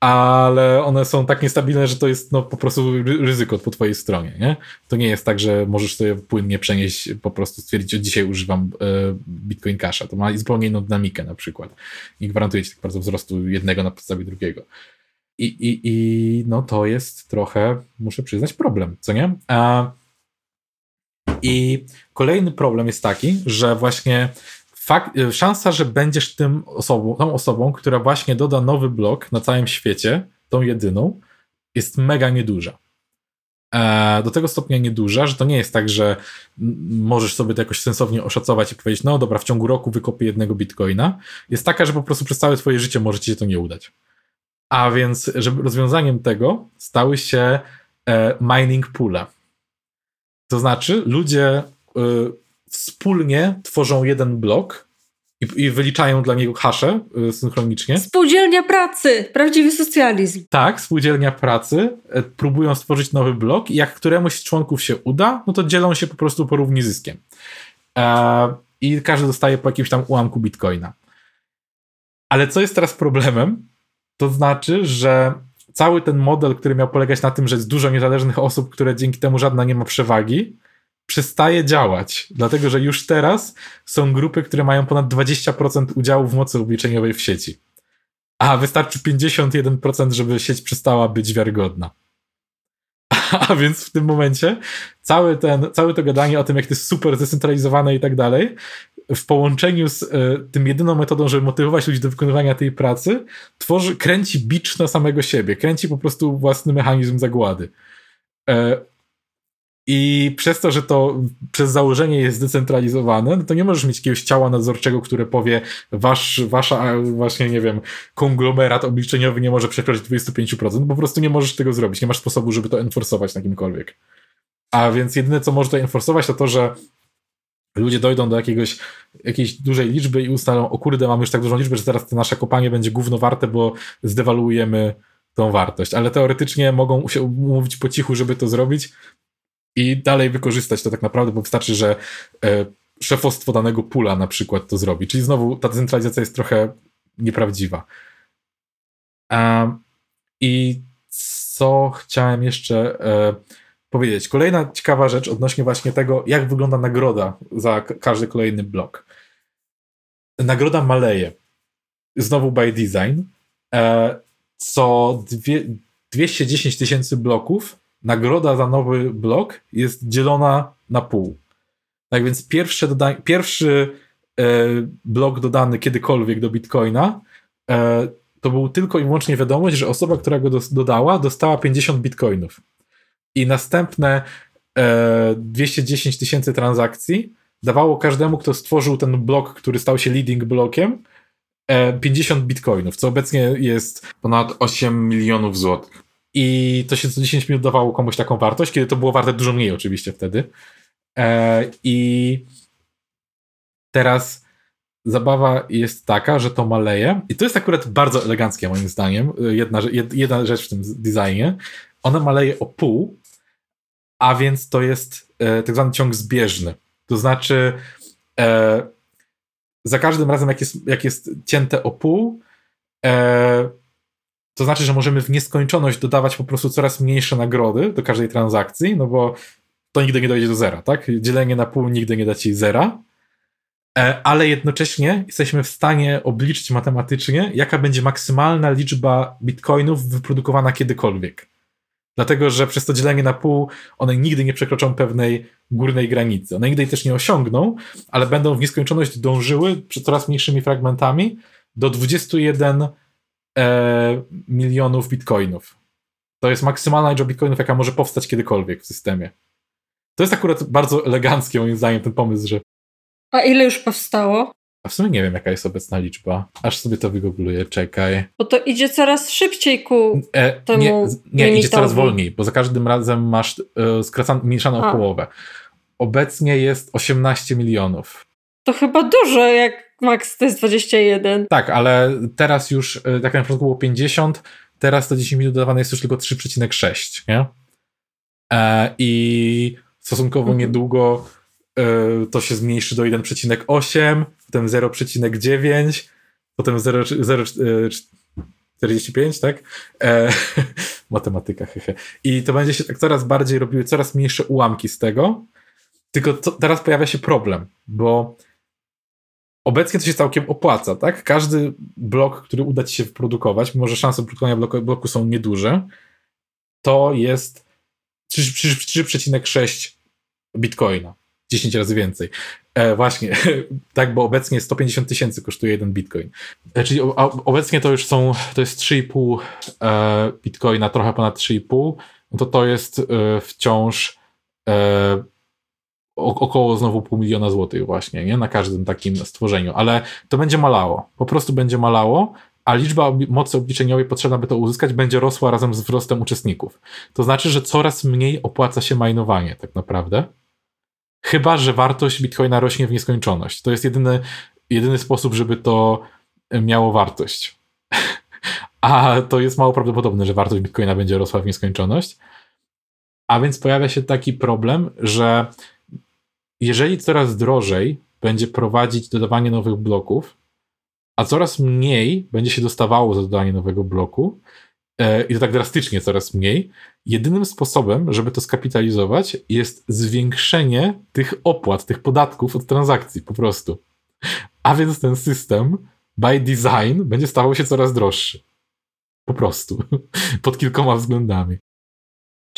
ale one są tak niestabilne, że to jest no, po prostu ryzyko po twojej stronie, nie? To nie jest tak, że możesz sobie płynnie przenieść, po prostu stwierdzić, że dzisiaj używam e, Bitcoin Casha. To ma zupełnie inną dynamikę na przykład i gwarantuje ci tak bardzo wzrostu jednego na podstawie drugiego. I, i, i no to jest trochę, muszę przyznać, problem, co nie? A, I kolejny problem jest taki, że właśnie fakt, y, szansa, że będziesz tym osobą, tą osobą, która właśnie doda nowy blok na całym świecie, tą jedyną, jest mega nieduża. E, do tego stopnia nieduża, że to nie jest tak, że możesz sobie to jakoś sensownie oszacować i powiedzieć, no dobra, w ciągu roku wykopię jednego bitcoina. Jest taka, że po prostu przez całe twoje życie może ci się to nie udać. A więc, żeby rozwiązaniem tego stały się e, mining poole. To znaczy, ludzie y, wspólnie tworzą jeden blok i, i wyliczają dla niego hasze y, synchronicznie. Spółdzielnia pracy, prawdziwy socjalizm. Tak, spółdzielnia pracy, y, próbują stworzyć nowy blok i jak któremuś z członków się uda, no to dzielą się po prostu porówni zyskiem. E, I każdy dostaje po jakimś tam ułamku bitcoina. Ale co jest teraz problemem? To znaczy, że cały ten model, który miał polegać na tym, że jest dużo niezależnych osób, które dzięki temu żadna nie ma przewagi, przestaje działać, dlatego że już teraz są grupy, które mają ponad 20% udziału w mocy obliczeniowej w sieci. A wystarczy 51%, żeby sieć przestała być wiarygodna. <laughs> A więc w tym momencie cały ten, całe to gadanie o tym, jak to jest super zdecentralizowane i tak dalej, w połączeniu z y, tym jedyną metodą, żeby motywować ludzi do wykonywania tej pracy, tworzy, kręci bicz na samego siebie, kręci po prostu własny mechanizm zagłady. E, i przez to, że to przez założenie jest zdecentralizowane, no to nie możesz mieć jakiegoś ciała nadzorczego, które powie, wasz, wasza, właśnie, nie wiem, konglomerat obliczeniowy nie może przekroczyć 25%. Po prostu nie możesz tego zrobić. Nie masz sposobu, żeby to enforsować na kimkolwiek. A więc jedyne, co może to enforsować, to to, że ludzie dojdą do jakiegoś, jakiejś dużej liczby i ustalą, o kurde, mamy już tak dużą liczbę, że teraz to nasze kopanie będzie gówno warte, bo zdewaluujemy tą wartość. Ale teoretycznie mogą się umówić po cichu, żeby to zrobić, i dalej wykorzystać to tak naprawdę, bo wystarczy, że e, szefostwo danego pula na przykład to zrobi. Czyli znowu ta decentralizacja jest trochę nieprawdziwa. I co chciałem jeszcze e, powiedzieć? Kolejna ciekawa rzecz odnośnie właśnie tego, jak wygląda nagroda za każdy kolejny blok. Nagroda maleje. Znowu by design. E, co dwie, 210 tysięcy bloków nagroda za nowy blok jest dzielona na pół. Tak więc pierwszy, pierwszy e, blok dodany kiedykolwiek do Bitcoina e, to był tylko i wyłącznie wiadomość, że osoba, która go do- dodała, dostała 50 bitcoinów. I następne e, 210 tysięcy transakcji dawało każdemu, kto stworzył ten blok, który stał się leading blokiem, 50 e, bitcoinów, co obecnie jest ponad 8 milionów złotych. I to się co 10 minut dawało komuś taką wartość, kiedy to było warte dużo mniej oczywiście wtedy. E, I teraz zabawa jest taka, że to maleje i to jest akurat bardzo eleganckie moim zdaniem. Jedna, jedna rzecz w tym designie. Ona maleje o pół, a więc to jest e, tak zwany ciąg zbieżny. To znaczy e, za każdym razem, jak jest, jak jest cięte o pół, e, to znaczy, że możemy w nieskończoność dodawać po prostu coraz mniejsze nagrody do każdej transakcji, no bo to nigdy nie dojdzie do zera, tak? Dzielenie na pół nigdy nie da ci zera, e, ale jednocześnie jesteśmy w stanie obliczyć matematycznie, jaka będzie maksymalna liczba bitcoinów wyprodukowana kiedykolwiek. Dlatego, że przez to dzielenie na pół one nigdy nie przekroczą pewnej górnej granicy. One nigdy też nie osiągną, ale będą w nieskończoność dążyły przy coraz mniejszymi fragmentami do 21 e, milionów bitcoinów. To jest maksymalna liczba bitcoinów, jaka może powstać kiedykolwiek w systemie. To jest akurat bardzo eleganckie, moim zdaniem, ten pomysł, że. A ile już powstało? A w sumie nie wiem, jaka jest obecna liczba. Aż sobie to wygoogluję, czekaj. Bo to idzie coraz szybciej ku e, temu Nie, nie idzie coraz wolniej, bo za każdym razem masz e, skracan, mniejszaną o połowę. Obecnie jest 18 milionów. To chyba dużo, jak max to jest 21. Tak, ale teraz już, tak na początku było 50, teraz to 10 minut dodawane jest już tylko 3,6, nie? E, I stosunkowo mhm. niedługo e, to się zmniejszy do 1,8, potem 0,9, potem 0,45, tak? E, <laughs> matematyka, hehe. I to będzie się tak coraz bardziej robiły coraz mniejsze ułamki z tego. Tylko to, teraz pojawia się problem, bo obecnie to się całkiem opłaca, tak? Każdy blok, który uda ci się wyprodukować, mimo że szanse produkowania bloku, bloku są nieduże, to jest 3,6 bitcoina. 10 razy więcej. E, właśnie, <laughs> tak, bo obecnie 150 tysięcy kosztuje jeden bitcoin. E, czyli o, obecnie to już są, to jest 3,5 e, bitcoina, trochę ponad 3,5, no to to jest e, wciąż e, około znowu pół miliona złotych właśnie, nie? Na każdym takim stworzeniu, ale to będzie malało, po prostu będzie malało, a liczba mocy obliczeniowej potrzebna, by to uzyskać, będzie rosła razem z wzrostem uczestników. To znaczy, że coraz mniej opłaca się majnowanie tak naprawdę. Chyba, że wartość bitcoina rośnie w nieskończoność. To jest jedyny, jedyny sposób, żeby to miało wartość. <laughs> A to jest mało prawdopodobne, że wartość bitcoina będzie rosła w nieskończoność. A więc pojawia się taki problem, że jeżeli coraz drożej będzie prowadzić dodawanie nowych bloków, a coraz mniej będzie się dostawało za dodanie nowego bloku, e, i to tak drastycznie coraz mniej, jedynym sposobem, żeby to skapitalizować, jest zwiększenie tych opłat, tych podatków od transakcji po prostu. A więc ten system, by design, będzie stawał się coraz droższy. Po prostu. <laughs> Pod kilkoma względami.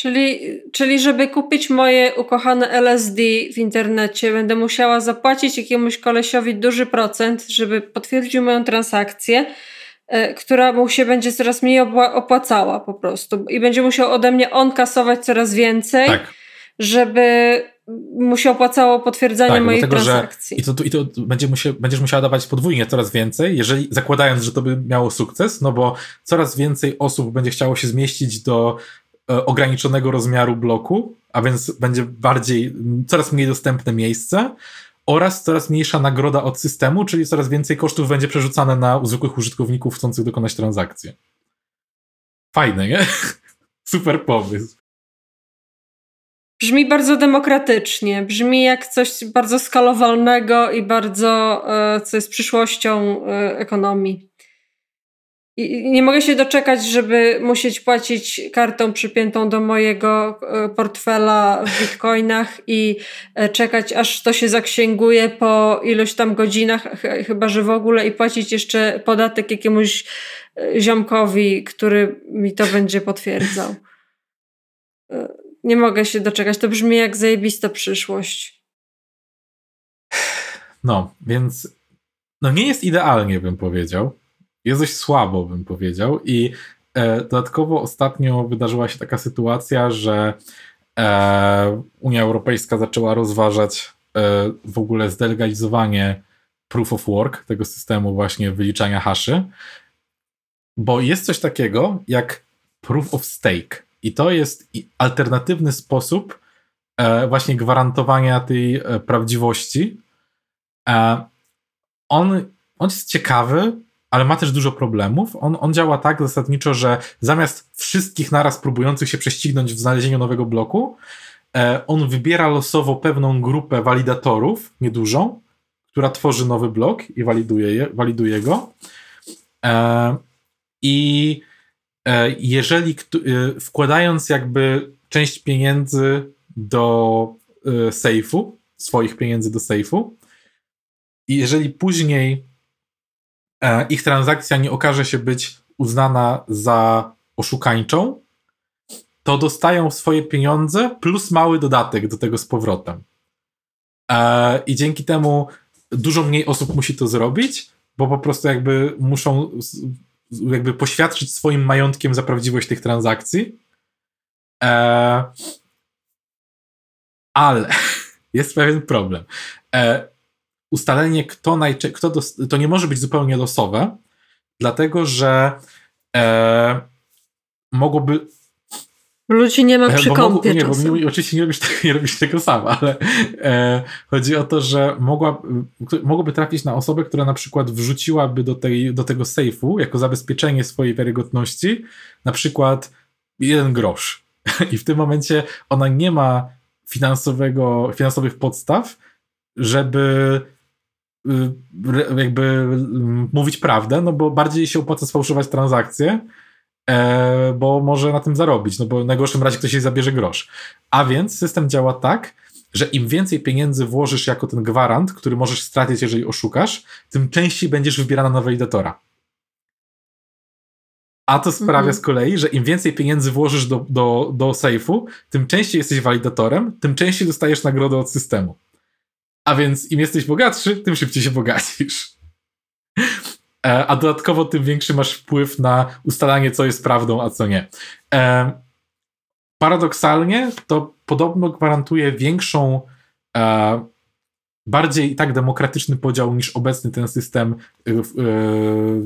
Czyli, czyli żeby kupić moje ukochane LSD w internecie, będę musiała zapłacić jakiemuś kolesiowi duży procent, żeby potwierdził moją transakcję, e, która mu się będzie coraz mniej opłacała po prostu. I będzie musiał ode mnie on kasować coraz więcej, tak. żeby mu się opłacało potwierdzanie tak, mojej dlatego, transakcji. Że, I to, i to będzie musie, będziesz musiała dawać podwójnie coraz więcej, jeżeli zakładając, że to by miało sukces, no bo coraz więcej osób będzie chciało się zmieścić do ograniczonego rozmiaru bloku, a więc będzie bardziej, coraz mniej dostępne miejsce oraz coraz mniejsza nagroda od systemu, czyli coraz więcej kosztów będzie przerzucane na zwykłych użytkowników chcących dokonać transakcji. Fajne, nie? <laughs> Super pomysł. Brzmi bardzo demokratycznie, brzmi jak coś bardzo skalowalnego i bardzo, e, co jest przyszłością e, ekonomii. I nie mogę się doczekać, żeby musieć płacić kartą przypiętą do mojego e, portfela w bitcoinach i e, czekać, aż to się zaksięguje po ilość tam godzinach, chyba że w ogóle, i płacić jeszcze podatek jakiemuś e, ziomkowi, który mi to będzie potwierdzał. Nie mogę się doczekać. To brzmi jak zajebista przyszłość. No, więc no nie jest idealnie, bym powiedział jest dość słabo, bym powiedział. I e, dodatkowo ostatnio wydarzyła się taka sytuacja, że e, Unia Europejska zaczęła rozważać e, w ogóle zdelegalizowanie proof of work, tego systemu właśnie wyliczania haszy, bo jest coś takiego jak proof of stake. I to jest alternatywny sposób e, właśnie gwarantowania tej e, prawdziwości. E, on, on jest ciekawy, ale ma też dużo problemów. On, on działa tak zasadniczo, że zamiast wszystkich naraz próbujących się prześcignąć w znalezieniu nowego bloku, e, on wybiera losowo pewną grupę walidatorów, niedużą, która tworzy nowy blok i waliduje, je, waliduje go. E, I e, jeżeli wkładając jakby część pieniędzy do sejfu, swoich pieniędzy do sejfu, jeżeli później ich transakcja nie okaże się być uznana za oszukańczą, to dostają swoje pieniądze plus mały dodatek do tego z powrotem. E, I dzięki temu dużo mniej osób musi to zrobić, bo po prostu jakby muszą jakby poświadczyć swoim majątkiem za prawdziwość tych transakcji. E, ale <laughs> jest pewien problem. E, ustalenie, kto najczęściej, kto to nie może być zupełnie losowe, dlatego że e, mogłoby Ludzi nie ma przy bo kąpie Nie, bo oczywiście nie robisz, tego, nie robisz tego sam, ale e, chodzi o to, że mogła, mogłoby trafić na osobę, która na przykład wrzuciłaby do, tej, do tego sejfu jako zabezpieczenie swojej wiarygodności na przykład jeden grosz. I w tym momencie ona nie ma finansowego, finansowych podstaw, żeby jakby mówić prawdę, no bo bardziej się opłaca sfałszować transakcje, e, bo może na tym zarobić, no bo w najgorszym razie ktoś jej zabierze grosz. A więc system działa tak, że im więcej pieniędzy włożysz jako ten gwarant, który możesz stracić, jeżeli oszukasz, tym częściej będziesz wybierana na walidatora. A to sprawia mhm. z kolei, że im więcej pieniędzy włożysz do, do, do sejfu, tym częściej jesteś walidatorem, tym częściej dostajesz nagrodę od systemu. A więc im jesteś bogatszy, tym szybciej się bogacisz. E, a dodatkowo tym większy masz wpływ na ustalanie, co jest prawdą, a co nie. E, paradoksalnie to podobno gwarantuje większą, e, bardziej tak demokratyczny podział niż obecny ten system,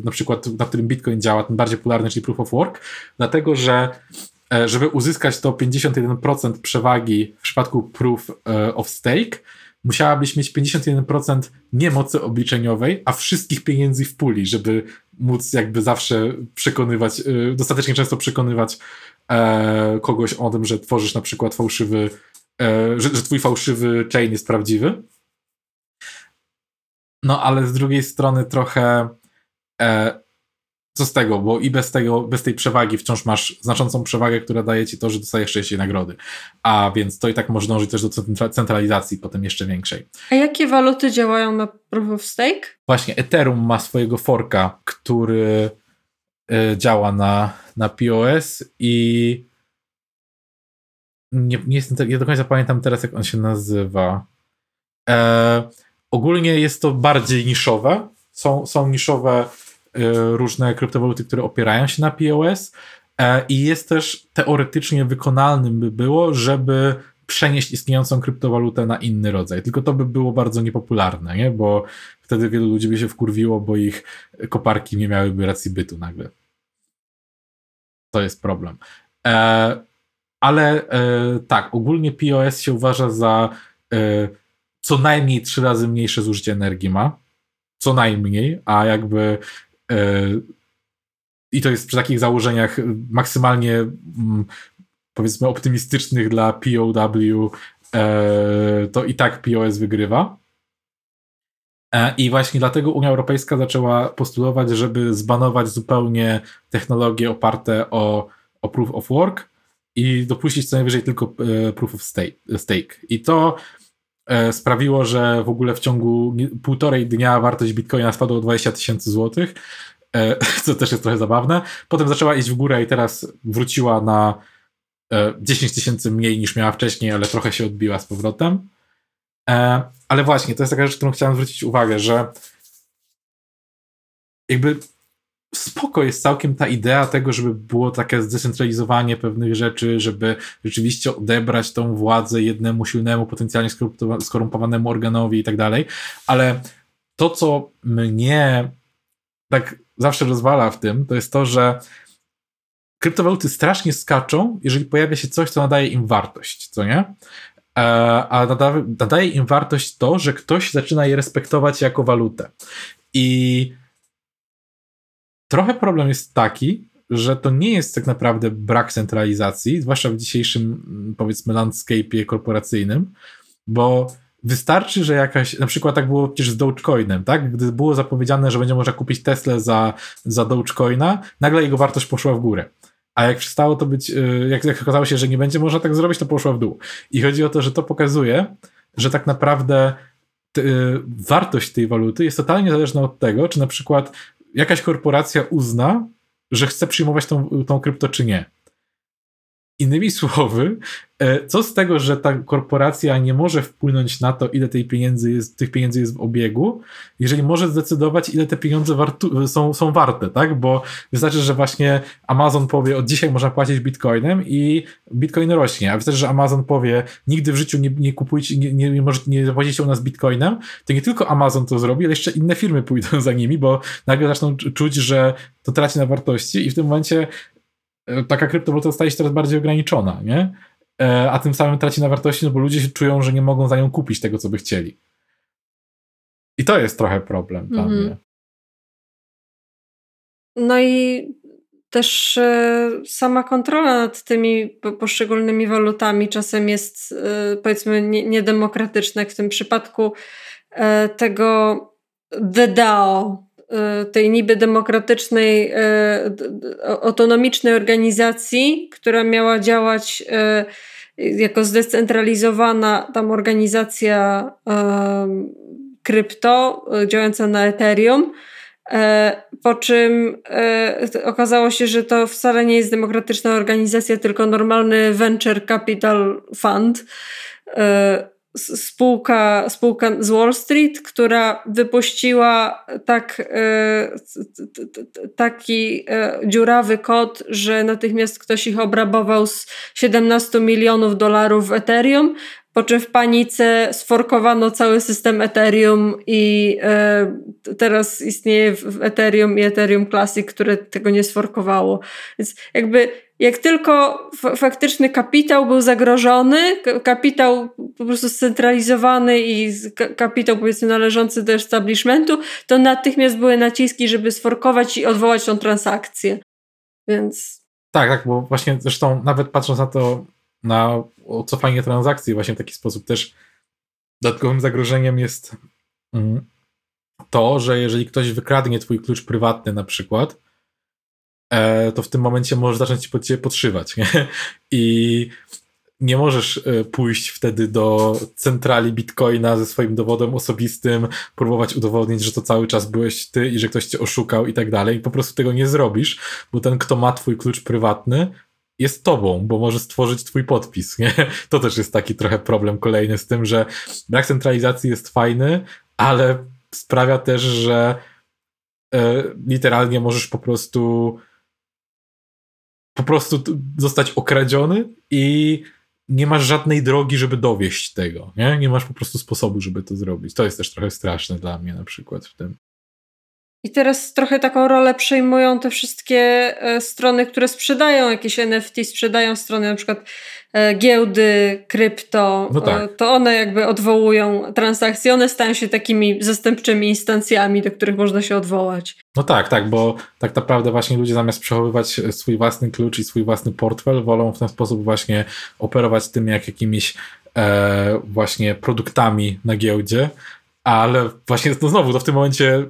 na przykład na którym Bitcoin działa, ten bardziej popularny, czyli Proof of Work, dlatego że żeby uzyskać to 51% przewagi w przypadku Proof of Stake, musiałabyś mieć 51% nie mocy obliczeniowej, a wszystkich pieniędzy w puli, żeby móc jakby zawsze przekonywać, y, dostatecznie często przekonywać e, kogoś o tym, że tworzysz na przykład fałszywy, e, że, że twój fałszywy chain jest prawdziwy. No ale z drugiej strony trochę e, co z tego, bo i bez tego, bez tej przewagi wciąż masz znaczącą przewagę, która daje ci to, że dostajesz częściej nagrody. A więc to i tak może dążyć też do centralizacji potem jeszcze większej. A jakie waluty działają na Proof of Stake? Właśnie Ethereum ma swojego forka, który y, działa na, na POS i nie, nie jestem, nie do końca pamiętam teraz, jak on się nazywa. E, ogólnie jest to bardziej niszowe. Są, są niszowe E, różne kryptowaluty, które opierają się na POS e, i jest też teoretycznie wykonalnym by było, żeby przenieść istniejącą kryptowalutę na inny rodzaj. Tylko to by było bardzo niepopularne, nie? bo wtedy wielu ludzi by się wkurwiło, bo ich koparki nie miałyby racji bytu nagle. To jest problem. E, ale e, tak, ogólnie POS się uważa za e, co najmniej trzy razy mniejsze zużycie energii ma. Co najmniej, a jakby E, I to jest przy takich założeniach maksymalnie mm, powiedzmy optymistycznych dla POW, e, to i tak POS wygrywa. E, I właśnie dlatego Unia Europejska zaczęła postulować, żeby zbanować zupełnie technologie oparte o, o proof of work i dopuścić co najwyżej tylko proof of stake. I to sprawiło, że w ogóle w ciągu półtorej dnia wartość bitcoina spadła o 20 tysięcy złotych, e, <laughs> co też jest trochę zabawne. Potem zaczęła iść w górę i teraz wróciła na 10 e, tysięcy mniej niż miała wcześniej, ale trochę się odbiła z powrotem. E, ale właśnie, to jest taka rzecz, którą chciałem zwrócić uwagę, że jakby spoko jest całkiem ta idea tego, żeby było takie zdecentralizowanie pewnych rzeczy, żeby rzeczywiście odebrać tą władzę jednemu silnemu, potencjalnie skorumpowanemu organowi i tak dalej, ale to, co mnie tak zawsze rozwala w tym, to jest to, że kryptowaluty strasznie skaczą, jeżeli pojawia się coś, co nadaje im wartość, co nie? E, a nadaje im wartość to, że ktoś zaczyna je respektować jako walutę. I trochę problem jest taki, że to nie jest tak naprawdę brak centralizacji, zwłaszcza w dzisiejszym, mm, powiedzmy, landscape'ie korporacyjnym, bo wystarczy, że jakaś, na przykład tak było przecież z Dogecoinem, tak? Gdy było zapowiedziane, że będzie można kupić Tesla za, za Dogecoina, nagle jego wartość poszła w górę. A jak przestało to być, y, jak, jak okazało się, że nie będzie można tak zrobić, to poszła w dół. I chodzi o to, że to pokazuje, że tak naprawdę y, wartość tej waluty jest totalnie zależna od tego, czy na przykład jakaś korporacja uzna, że chce przyjmować tą, tą krypto, czy nie. Innymi słowy, e, co z tego, że ta korporacja nie może wpłynąć na to, ile tej pieniędzy jest, tych pieniędzy jest w obiegu, jeżeli może zdecydować, ile te pieniądze wartu, są, są warte, tak? Bo wystarczy, że właśnie Amazon powie, od dzisiaj można płacić bitcoinem i bitcoin rośnie, a wystarczy, że Amazon powie, nigdy w życiu nie, nie kupujcie, nie, nie, nie, nie zapłacicie u nas bitcoinem, to nie tylko Amazon to zrobi, ale jeszcze inne firmy pójdą <laughs> za nimi, bo nagle zaczną czuć, że to traci na wartości i w tym momencie taka kryptowaluta staje się coraz bardziej ograniczona, nie? E, a tym samym traci na wartości, no bo ludzie się czują, że nie mogą za nią kupić tego, co by chcieli. I to jest trochę problem dla mm -hmm. mnie. No i też e, sama kontrola nad tymi poszczególnymi walutami czasem jest powiedzmy niedemokratyczna. Jak w tym przypadku tego DDAO, tej niby demokratycznej, y, autonomicznej organizacji, która miała działać y, jako zdecentralizowana tam organizacja krypto działająca na Ethereum. Po czym okazało się, że to wcale nie jest demokratyczna organizacja, tylko normalny venture capital fund spółka, spółka z Wall Street, która wypuściła tak, e, taki e, dziurawy kod, że natychmiast ktoś ich obrabował z 17 milionów dolarów w Ethereum, po czym w panice sforkowano cały system Ethereum i e, teraz istnieje w Ethereum i Ethereum Classic, które tego nie sforkowało. Więc jakby jak tylko faktyczny kapitał był zagrożony, kapitał po prostu scentralizowany i kapitał powiedzmy należący do establishmentu, to natychmiast były naciski, żeby sforkować i odwołać tą transakcję. Więc. Tak, tak, bo właśnie zresztą nawet patrząc na to, na cofanie transakcji właśnie w taki sposób też dodatkowym zagrożeniem jest mm, to, że jeżeli ktoś wykradnie twój klucz prywatny na przykład, to w tym momencie możesz zacząć pod ciebie podszywać. Nie? I nie możesz e, pójść wtedy do centrali Bitcoina ze swoim dowodem osobistym, próbować udowodnić, że to cały czas byłeś ty i że ktoś cię oszukał i tak dalej. Po prostu tego nie zrobisz, bo ten, kto ma twój klucz prywatny, jest tobą, bo może stworzyć twój podpis. Nie? <laughs> To też jest taki trochę problem kolejny z tym, że brak centralizacji jest fajny, ale sprawia też, że e, literalnie możesz po prostu po prostu zostać okradziony i nie masz żadnej drogi, żeby dowieść tego, nie? Nie masz po prostu sposobu, żeby to zrobić. To jest też trochę straszne dla mnie na przykład w tym. I teraz trochę taką rolę przejmują te wszystkie e, strony, które sprzedają jakieś NFT, sprzedają strony na przykład e, giełdy, krypto. No tak. E, to one jakby odwołują transakcje, one stają się takimi zastępczymi instancjami, do których można się odwołać. No tak, tak, bo tak naprawdę właśnie ludzie zamiast przechowywać swój własny klucz i swój własny portfel, wolą w ten sposób właśnie operować tym jak jakimiś e, właśnie produktami na giełdzie, ale właśnie to znowu, to w tym momencie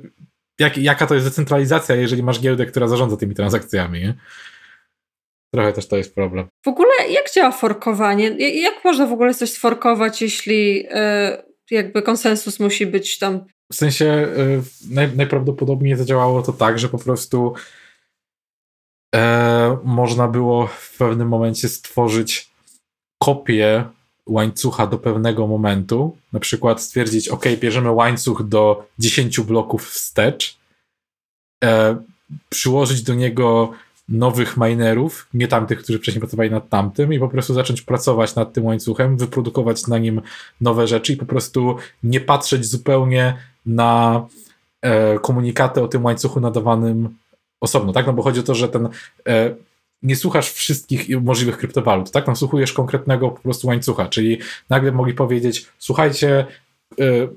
jak, jaka to jest decentralizacja, jeżeli masz giełdę, która zarządza tymi transakcjami, nie? Trochę też to jest problem. W ogóle jak działa forkowanie? Jak można w ogóle coś sforkować, jeśli yy, jakby konsensus musi być tam? W sensie yy, naj, najprawdopodobniej zadziałało to tak, że po prostu yy, można było w pewnym momencie stworzyć kopię łańcucha do pewnego momentu, na przykład stwierdzić, ok, bierzemy łańcuch do 10 bloków wstecz, e, przyłożyć do niego nowych minerów, nie tamtych, którzy wcześniej pracowali nad tamtym i po prostu zacząć pracować nad tym łańcuchem, wyprodukować na nim nowe rzeczy i po prostu nie patrzeć zupełnie na e, komunikaty o tym łańcuchu nadawanym osobno, tak? No bo chodzi o to, że ten e, nie słuchasz wszystkich możliwych kryptowalut, tak? Nasłuchujesz konkretnego po prostu łańcucha, czyli nagle mogli powiedzieć, słuchajcie, yy,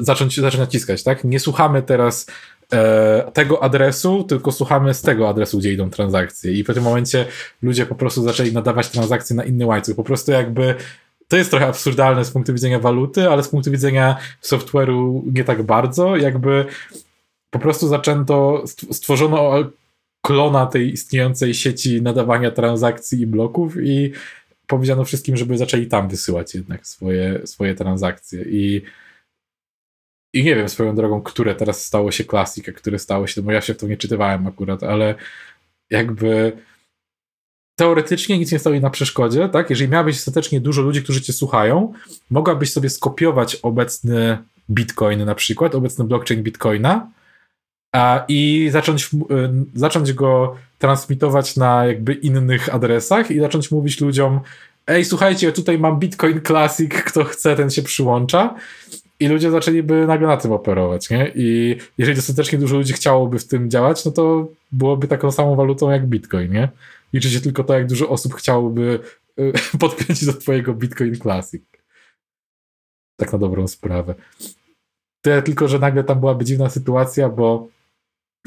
zacząć, zacząć naciskać, tak? Nie słuchamy teraz e, tego adresu, tylko słuchamy z tego adresu, gdzie idą transakcje. I w tym momencie ludzie po prostu zaczęli nadawać transakcje na inny łańcuch. Po prostu jakby to jest trochę absurdalne z punktu widzenia waluty, ale z punktu widzenia software'u nie tak bardzo. Jakby po prostu zaczęto, stworzono klona tej istniejącej sieci nadawania transakcji i bloków i powiedziano wszystkim, żeby zaczęli tam wysyłać jednak swoje, swoje transakcje i i nie wiem swoją drogą, które teraz stało się Classic, a które stało się, bo ja się w to nie czytywałem akurat, ale jakby teoretycznie nic nie stoi na przeszkodzie, tak? Jeżeli miałabyś ostatecznie dużo ludzi, którzy cię słuchają, mogłabyś sobie skopiować obecny Bitcoin na przykład, obecny blockchain Bitcoina a, i zacząć, y, zacząć go transmitować na jakby innych adresach i zacząć mówić ludziom ej, słuchajcie, tutaj mam Bitcoin Classic, kto chce, ten się przyłącza. I ludzie zaczęliby nagle na tym operować, nie? I jeżeli dostatecznie dużo ludzi chciałoby w tym działać, no to byłoby taką samą walutą jak Bitcoin, nie? Liczy się tylko to, jak dużo osób chciałoby y, <laughs> podpiąć do twojego Bitcoin Classic. Tak na dobrą sprawę. Tyle tylko, że nagle tam byłaby dziwna sytuacja, bo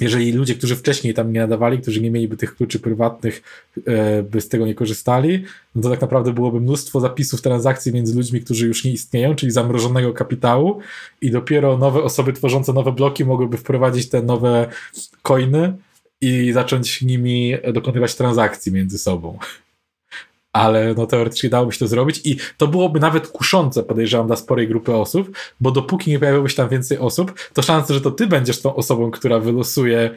jeżeli ludzie, którzy wcześniej tam nie nadawali, którzy nie mieliby tych kluczy prywatnych, e, by z tego nie korzystali, no to tak naprawdę byłoby mnóstwo zapisów transakcji między ludźmi, którzy już nie istnieją, czyli zamrożonego kapitału i dopiero nowe osoby tworzące nowe bloki mogłyby wprowadzić te nowe coiny i zacząć nimi dokonywać transakcji między sobą ale no teoretycznie dałoby się to zrobić i to byłoby nawet kuszące, podejrzewam, dla sporej grupy osób, bo dopóki nie pojawiłoby się tam więcej osób, to szanse, że to ty będziesz tą osobą, która wylosuje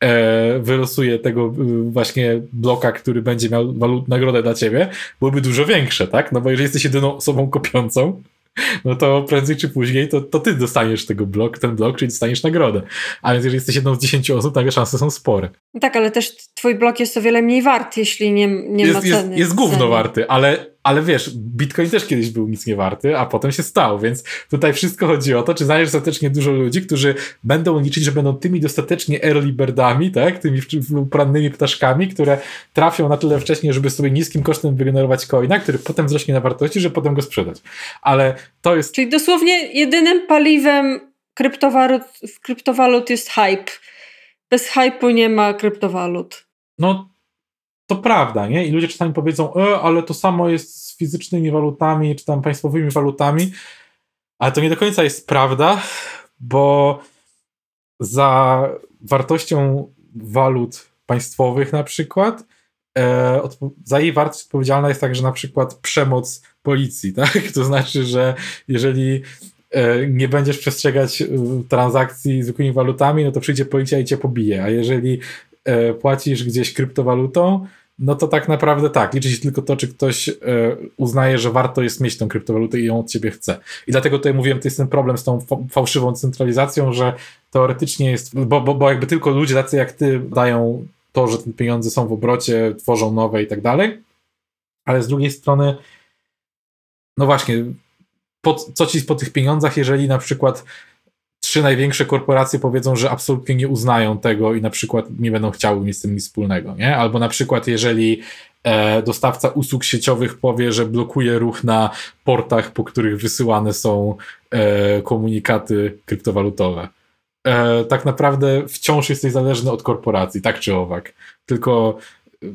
e, wylosuje tego e, właśnie bloka, który będzie miał nagrodę dla ciebie, byłyby dużo większe, tak? No bo jeżeli jesteś jedyną osobą kopiącą, <laughs> no to prędzej czy później to, to ty dostaniesz tego blok, ten blok, czyli dostaniesz nagrodę. A więc jeżeli jesteś jedną z dziesięciu osób, takie szanse są spore. Tak, ale też twój blok jest o wiele mniej wart, jeśli nie, nie jest, ma ceny. Jest, jest gówno warty, ale ale wiesz, Bitcoin też kiedyś był nic nie warty, a potem się stał, więc tutaj wszystko chodzi o to, czy znajdziesz dostatecznie dużo ludzi, którzy będą liczyć, że będą tymi dostatecznie early birdami, tak, tymi porannymi ptaszkami, które trafią na tyle wcześnie, żeby sobie niskim kosztem wygenerować coina, który potem wzrośnie na wartości, żeby potem go sprzedać. Ale to jest... Czyli dosłownie jedynym paliwem kryptowalut, kryptowalut jest hype. Bez hype'u nie ma kryptowalut. No to prawda, nie? I ludzie czasami powiedzą, e, ale to samo jest z fizycznymi walutami, czy tam państwowymi walutami, ale to nie do końca jest prawda, bo za wartością walut państwowych na przykład, e, za jej wartość odpowiedzialna jest także na przykład przemoc policji, <laughs> tak? To znaczy, że jeżeli e, nie będziesz przestrzegać e, transakcji zwykłymi walutami, no to przyjdzie policja i cię pobije, a jeżeli e, płacisz gdzieś kryptowalutą, no to tak naprawdę tak, liczy się tylko to, czy ktoś e, uznaje, że warto jest mieć tą kryptowalutę i ją od ciebie chce. I dlatego tutaj mówiłem, to jest ten problem z tą fałszywą centralizacją, że teoretycznie jest, bo, bo, bo jakby tylko ludzie tacy jak ty dają to, że te pieniądze są w obrocie, tworzą nowe i tak dalej, ale z drugiej strony no właśnie, po, co ci po tych pieniądzach, jeżeli na przykład trzy największe korporacje powiedzą, że absolutnie nie uznają tego i na przykład nie będą chciały mieć z tym nic wspólnego, nie? Albo na przykład jeżeli e, dostawca usług sieciowych powie, że blokuje ruch na portach, po których wysyłane są e, komunikaty kryptowalutowe. E, tak naprawdę wciąż jesteś zależny od korporacji, tak czy owak. Tylko e,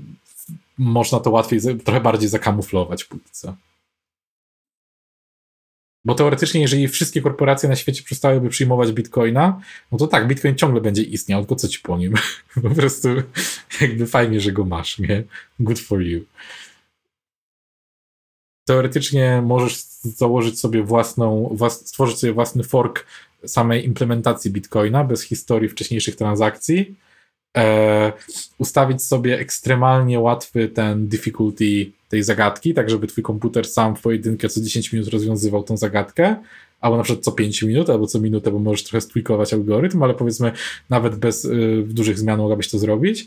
można to łatwiej, trochę bardziej zakamuflować póki co. Bo teoretycznie, jeżeli wszystkie korporacje na świecie przestałyby przyjmować bitcoina, no to tak, bitcoin ciągle będzie istniał, tylko co ci po nim? <laughs> po prostu jakby fajnie, że go masz, nie? Good for you. Teoretycznie możesz założyć sobie własną, stworzyć sobie własny fork samej implementacji bitcoina bez historii wcześniejszych transakcji e, ustawić sobie ekstremalnie łatwy ten difficulty tej zagadki, tak żeby twój komputer sam w pojedynkę co 10 minut rozwiązywał tą zagadkę, albo na przykład co 5 minut, albo co minutę, bo możesz trochę stwikować algorytm, ale powiedzmy nawet bez y, dużych zmian mogłabyś to zrobić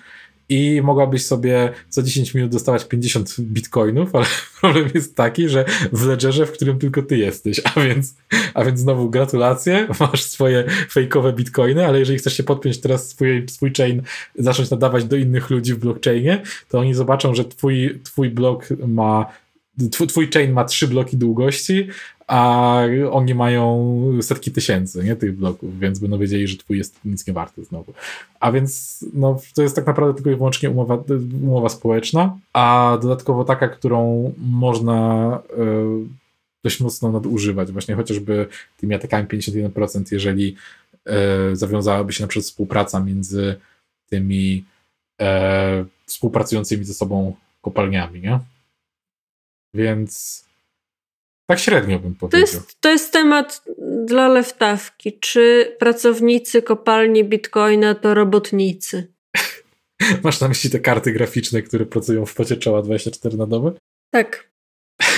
i mogłabyś sobie co 10 minut dostawać 50 bitcoinów, ale <laughs> problem jest taki, że w ledgerze, w którym tylko ty jesteś, a więc, a więc znowu gratulacje, masz swoje fejkowe bitcoiny, ale jeżeli chcesz się podpiąć teraz swój, swój chain, zacząć nadawać do innych ludzi w blockchainie, to oni zobaczą, że twój, twój blok ma twój, chain ma trzy bloki długości, a oni mają setki tysięcy nie, tych bloków, więc będą wiedzieli, że twój jest nic nie warty znowu. A więc no, to jest tak naprawdę tylko i wyłącznie umowa, umowa społeczna, a dodatkowo taka, którą można y, dość mocno nadużywać, właśnie chociażby tymi atakami 51%, jeżeli e, zawiązałaby się na przykład współpraca między tymi e, współpracującymi ze sobą kopalniami, nie? Więc tak średnio bym powiedział. To jest, to jest temat dla lewtawki. Czy pracownicy kopalni Bitcoina to robotnicy? <laughs> Masz na myśli te karty graficzne, które pracują w pocie czoła 24 na dobę? Tak. <laughs>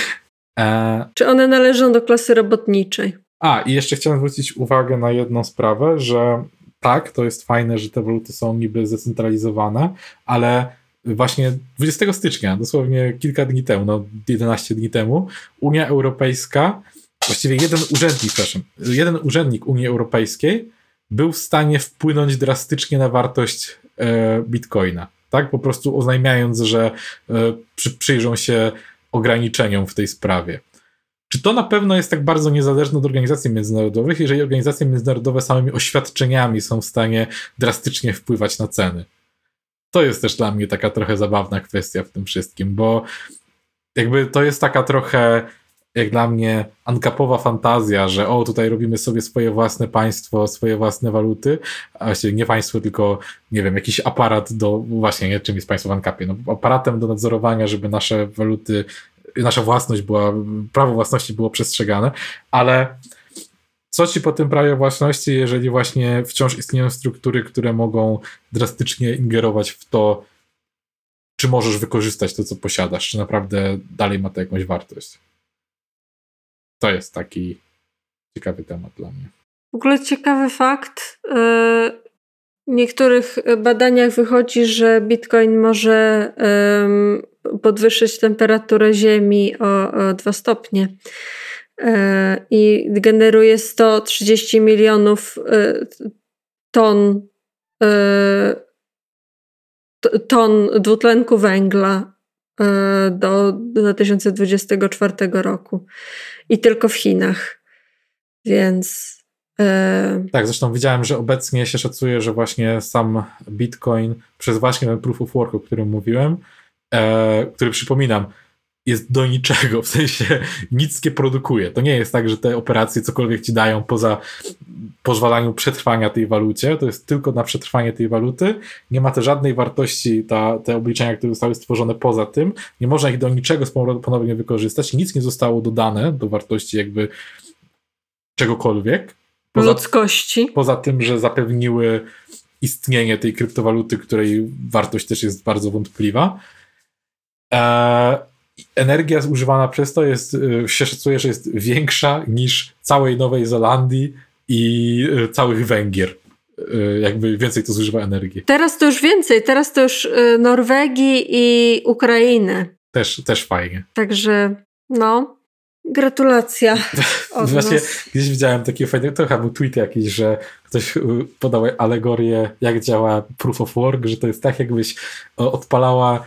E... Czy one należą do klasy robotniczej? A, i jeszcze chciałem zwrócić uwagę na jedną sprawę, że tak, to jest fajne, że te waluty są niby zdecentralizowane, ale właśnie 20 stycznia, dosłownie kilka dni temu, no 11 dni temu, Unia Europejska, właściwie jeden urzędnik, przepraszam, jeden urzędnik Unii Europejskiej był w stanie wpłynąć drastycznie na wartość e, bitcoina. Tak, po prostu oznajmiając, że e, przy, przyjrzą się ograniczeniom w tej sprawie. Czy to na pewno jest tak bardzo niezależne od organizacji międzynarodowych, jeżeli organizacje międzynarodowe samymi oświadczeniami są w stanie drastycznie wpływać na ceny? To jest też dla mnie taka trochę zabawna kwestia w tym wszystkim, bo jakby to jest taka trochę jak dla mnie ankapowa fantazja, że o, tutaj robimy sobie swoje własne państwo, swoje własne waluty, a właściwie nie państwo, tylko nie wiem, jakiś aparat do, właśnie, nie, czym jest państwo w ankapie, no, aparatem do nadzorowania, żeby nasze waluty, nasza własność była, prawo własności było przestrzegane, ale co ci po tym prawie własności, jeżeli właśnie wciąż istnieją struktury, które mogą drastycznie ingerować w to, czy możesz wykorzystać to, co posiadasz, czy naprawdę dalej ma to jakąś wartość? To jest taki ciekawy temat dla mnie. W ogóle ciekawy fakt. E, w niektórych badaniach wychodzi, że Bitcoin może podwyższyć temperaturę Ziemi o, o 2 stopnie i generuje 130 milionów e, ton ton dwutlenku węgla do 2024 roku i tylko w Chinach. Więc. E... Tak, zresztą widziałem, że obecnie się szacuje, że właśnie sam Bitcoin przez właśnie ten proof of work, o którym mówiłem, e, który przypominam, jest do niczego, w sensie nic nie produkuje. To nie jest tak, że te operacje cokolwiek ci dają poza pozwalaniem przetrwania tej walucie, to jest tylko na przetrwanie tej waluty. Nie ma też żadnej wartości ta, te obliczenia, które zostały stworzone poza tym. Nie można ich do niczego ponownie wykorzystać. Nic nie zostało dodane do wartości jakby czegokolwiek. Poza, Ludzkości. Poza tym, że zapewniły istnienie tej kryptowaluty, której wartość też jest bardzo wątpliwa. Eee, energia zużywana przez to jest, y, się szacuje, że jest większa niż całej Nowej Zelandii i y, całych Węgier. Y, jakby więcej to zużywa energii. Teraz to już więcej, teraz to już Norwegii i Ukrainy. Też, też fajnie. Także no, gratulacja. <laughs> Właśnie gdzieś widziałem takie fajne, to chyba był tweet jakiś, że ktoś podał alegorię, jak działa proof of work, że to jest tak, jakbyś odpalała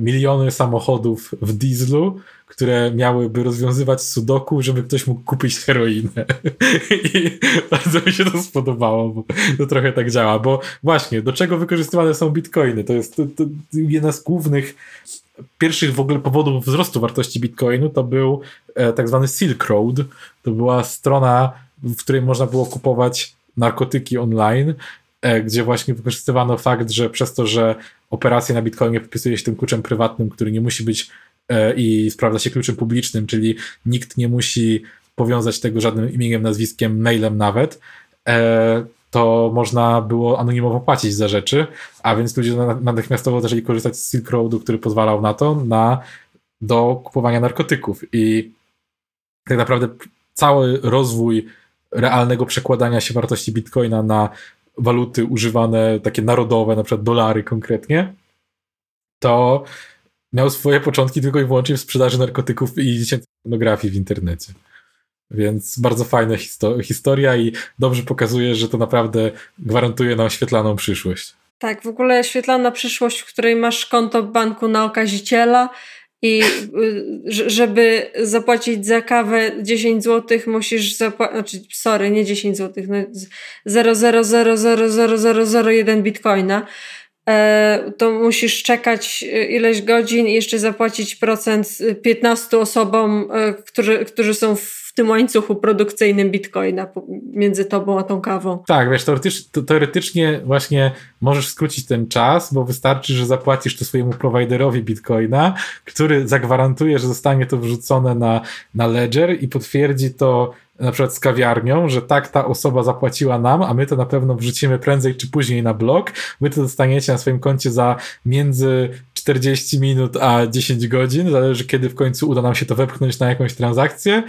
miliony samochodów w dieslu, które miałyby rozwiązywać sudoku, żeby ktoś mógł kupić heroinę. <laughs> I bardzo mi się to spodobało, bo to trochę tak działa, bo właśnie, do czego wykorzystywane są bitcoiny? To jest to, to jedna z głównych pierwszych w ogóle powodów wzrostu wartości bitcoinu to był e, tak zwany Silk Road. To była strona, w której można było kupować narkotyki online E, gdzie właśnie wykorzystywano fakt, że przez to, że operacje na Bitcoinie podpisuje się tym kluczem prywatnym, który nie musi być e, i sprawdza się kluczem publicznym, czyli nikt nie musi powiązać tego żadnym imieniem, nazwiskiem, mailem nawet, e, to można było anonimowo płacić za rzeczy, a więc ludzie natychmiastowo zaczęli korzystać z Silk Roadu, który pozwalał na to, na, do kupowania narkotyków. I tak naprawdę cały rozwój realnego przekładania się wartości bitcoina na waluty używane, takie narodowe, na przykład dolary konkretnie, to miał swoje początki tylko i wyłącznie w sprzedaży narkotyków i dziecięcej pornografii w internecie. Więc bardzo fajna histo historia i dobrze pokazuje, że to naprawdę gwarantuje nam świetlaną przyszłość. Tak, w ogóle świetlana przyszłość, w której masz konto banku na okaziciela, i y, żeby zapłacić za kawę 10 zł, musisz zapłacić, znaczy, sorry, nie 10 zł, no 0,0000001 bitcoina. e, to musisz czekać e, ileś godzin i jeszcze zapłacić procent 15 osobom, którzy, którzy są w tym łańcuchu produkcyjnym bitcoina między tobą a tą kawą. Tak, wiesz, teoretycznie właśnie możesz skrócić ten czas, bo wystarczy, że zapłacisz to swojemu prowajderowi bitcoina, który zagwarantuje, że zostanie to wrzucone na, na ledger i potwierdzi to na przykład z kawiarnią, że tak ta osoba zapłaciła nam, a my to na pewno wrzucimy prędzej czy później na blog. Wy to dostaniecie na swoim koncie za między 40 minut a 10 godzin, zależy kiedy w końcu uda nam się to wepchnąć na jakąś transakcję.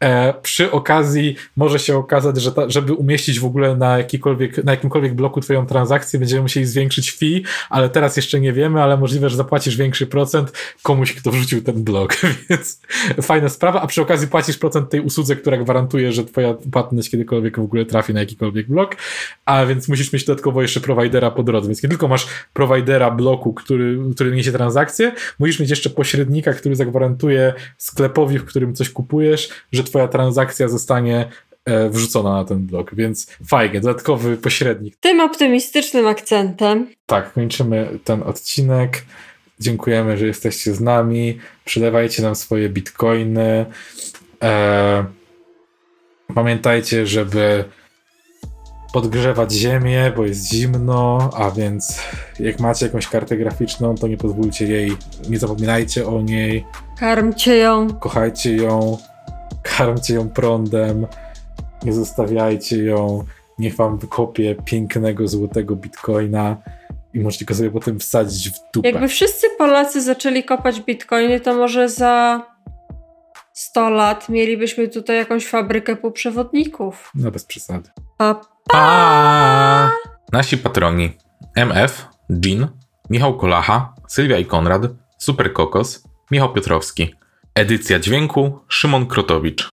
E, przy okazji może się okazać, że ta, żeby umieścić w ogóle na, jakikolwiek, na jakimkolwiek bloku twoją transakcję, będziemy musieli zwiększyć fee, ale teraz jeszcze nie wiemy, ale możliwe, że zapłacisz większy procent komuś, kto wrzucił ten blok, <laughs> więc fajna sprawa, a przy okazji płacisz procent tej usłudze, która gwarantuje, że twoja płatność kiedykolwiek w ogóle trafi na jakikolwiek blok, a więc musisz mieć dodatkowo jeszcze providera po drodze, więc nie tylko masz providera bloku, który, który niesie transakcję, musisz mieć jeszcze pośrednika, który zagwarantuje sklepowi, w którym coś kupujesz, że twoja transakcja zostanie e, wrzucona na ten blok, więc fajnie, dodatkowy pośrednik. Tym optymistycznym akcentem. Tak, kończymy ten odcinek. Dziękujemy, że jesteście z nami. Przylewajcie nam swoje bitcoiny. E, pamiętajcie, żeby podgrzewać ziemię, bo jest zimno, a więc jak macie jakąś kartę graficzną, to nie pozwólcie jej, nie zapominajcie o niej. Karmcie ją. Kochajcie ją karmcie ją prądem, nie zostawiajcie ją, niech wam wykopie pięknego złotego bitcoina i możecie go sobie potem wsadzić w dupę. Jakby wszyscy Polacy zaczęli kopać bitcoiny, to może za 100 lat mielibyśmy tutaj jakąś fabrykę półprzewodników. No bez przesady. Pa, pa. pa. Nasi patroni MF, Jean, Michał Kolacha, Sylwia i Konrad, Super Kokos, Michał Piotrowski. Edycja dźwięku Szymon Krotowicz.